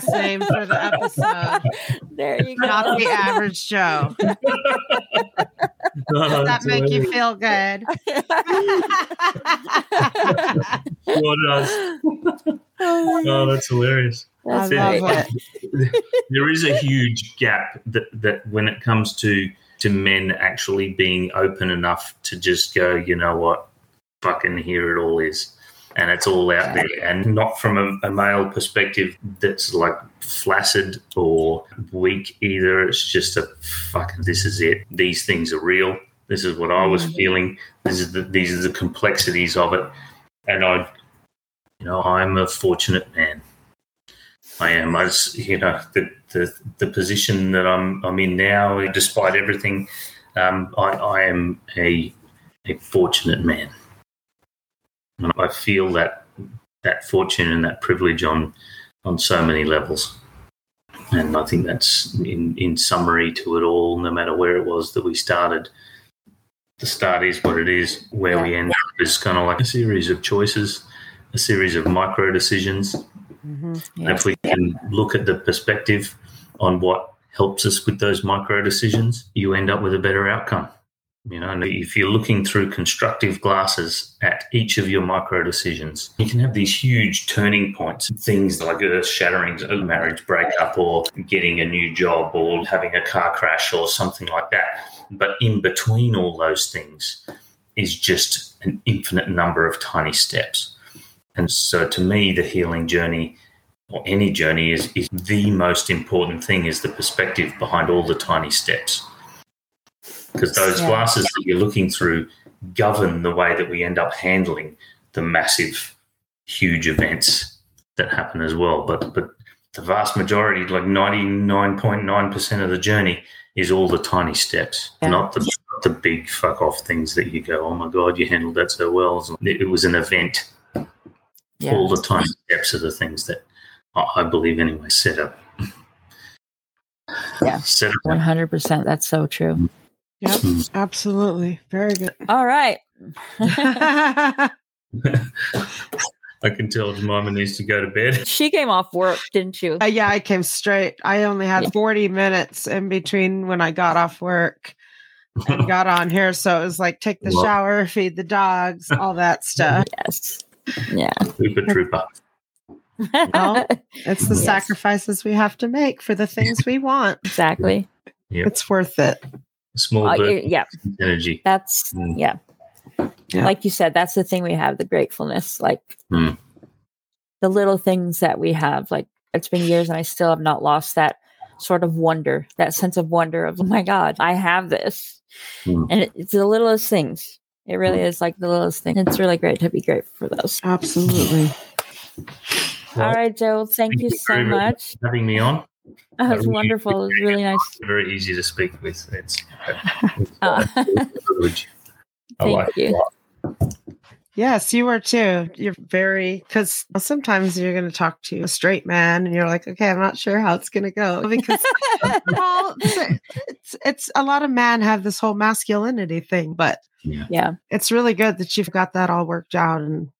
Same for the episode. there you go. Not the average Joe. Does that make you feel good? What does? Oh, that's hilarious. I That's That's love it. it. there is a huge gap that, that when it comes to to men actually being open enough to just go, you know what, fucking here it all is. And it's all out there. And not from a, a male perspective that's like flaccid or weak either. It's just a fucking this is it. These things are real. This is what I was mm-hmm. feeling. This is the, these are the complexities of it. And I you know, I'm a fortunate man. I am. I, s- you know, the, the the position that I'm I'm in now, despite everything, um, I, I am a a fortunate man, and I feel that that fortune and that privilege on on so many levels. And I think that's in in summary to it all. No matter where it was that we started, the start is what it is. Where we end up is kind of like a series of choices, a series of micro decisions Mhm. and if we can look at the perspective on what helps us with those micro decisions, you end up with a better outcome. You know, and if you're looking through constructive glasses at each of your micro decisions, you can have these huge turning points, things like earth shattering, a marriage breakup, or getting a new job, or having a car crash, or something like that. But in between all those things is just an infinite number of tiny steps. And so to me, the healing journey or any journey is, is the most important thing is the perspective behind all the tiny steps. Because those Yeah. glasses that you're looking through govern the way that we end up handling the massive, huge events that happen as well. But but the vast majority, like ninety nine point nine percent of the journey, is all the tiny steps, Yeah. not the not the big fuck off things that you go, oh my god, you handled that so well. It was an event. Yeah. All the tiny steps are the things that I I believe anyway set up. Yeah. Set up. One hundred percent. That's so true. Yep, absolutely. Very good. All right. I can tell Jemima needs to go to bed. she came off work, didn't you? Uh, yeah, I came straight. I only had Yeah. 40 minutes in between when I got off work and got on here. So it was like take the shower, feed the dogs, all that stuff. yes. Yeah. Super trooper. Well, It's the Yes. sacrifices we have to make for the things we want. exactly. It's worth it. Small Uh, yeah. energy. That's Mm. yeah. Yeah. Like you said, that's the thing we have, the gratefulness. Like Mm. the little things that we have. Like it's been years and I still have not lost that sort of wonder, that sense of wonder of, oh my God, I have this. Mm. And it, it's the littlest things. It really is like the littlest thing. It's really great to be grateful for those. Absolutely. All right, Joe. Thank, thank you you so very much. much. Having me on, That was really wonderful. It was really nice. very easy to speak with. It's, it's Uh, a privilege. I Thank like it a you. lot. Yes, you were too. You're very because sometimes you're going to talk to a straight man and you're like, okay, I'm not sure how it's going to go because well, it's, it's it's a lot of men have this whole masculinity thing, but yeah. it's really good that you've got that all worked out and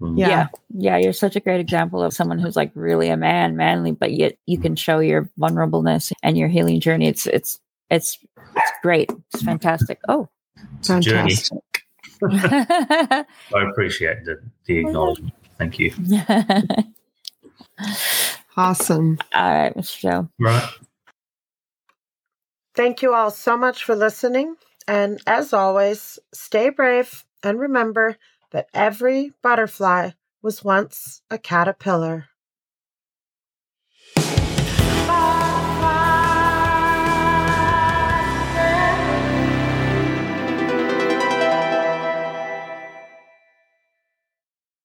Mm. Yeah. yeah yeah you're such a great example of someone who's like really a man manly but yet you can show your vulnerableness and your healing journey it's it's it's it's great it's fantastic oh It's a journey. fantastic. I appreciate the, the acknowledgement. Thank you. Awesome. all right mr joe Right. Thank you all so much for listening. And as always, stay brave and remember that every butterfly was once a caterpillar.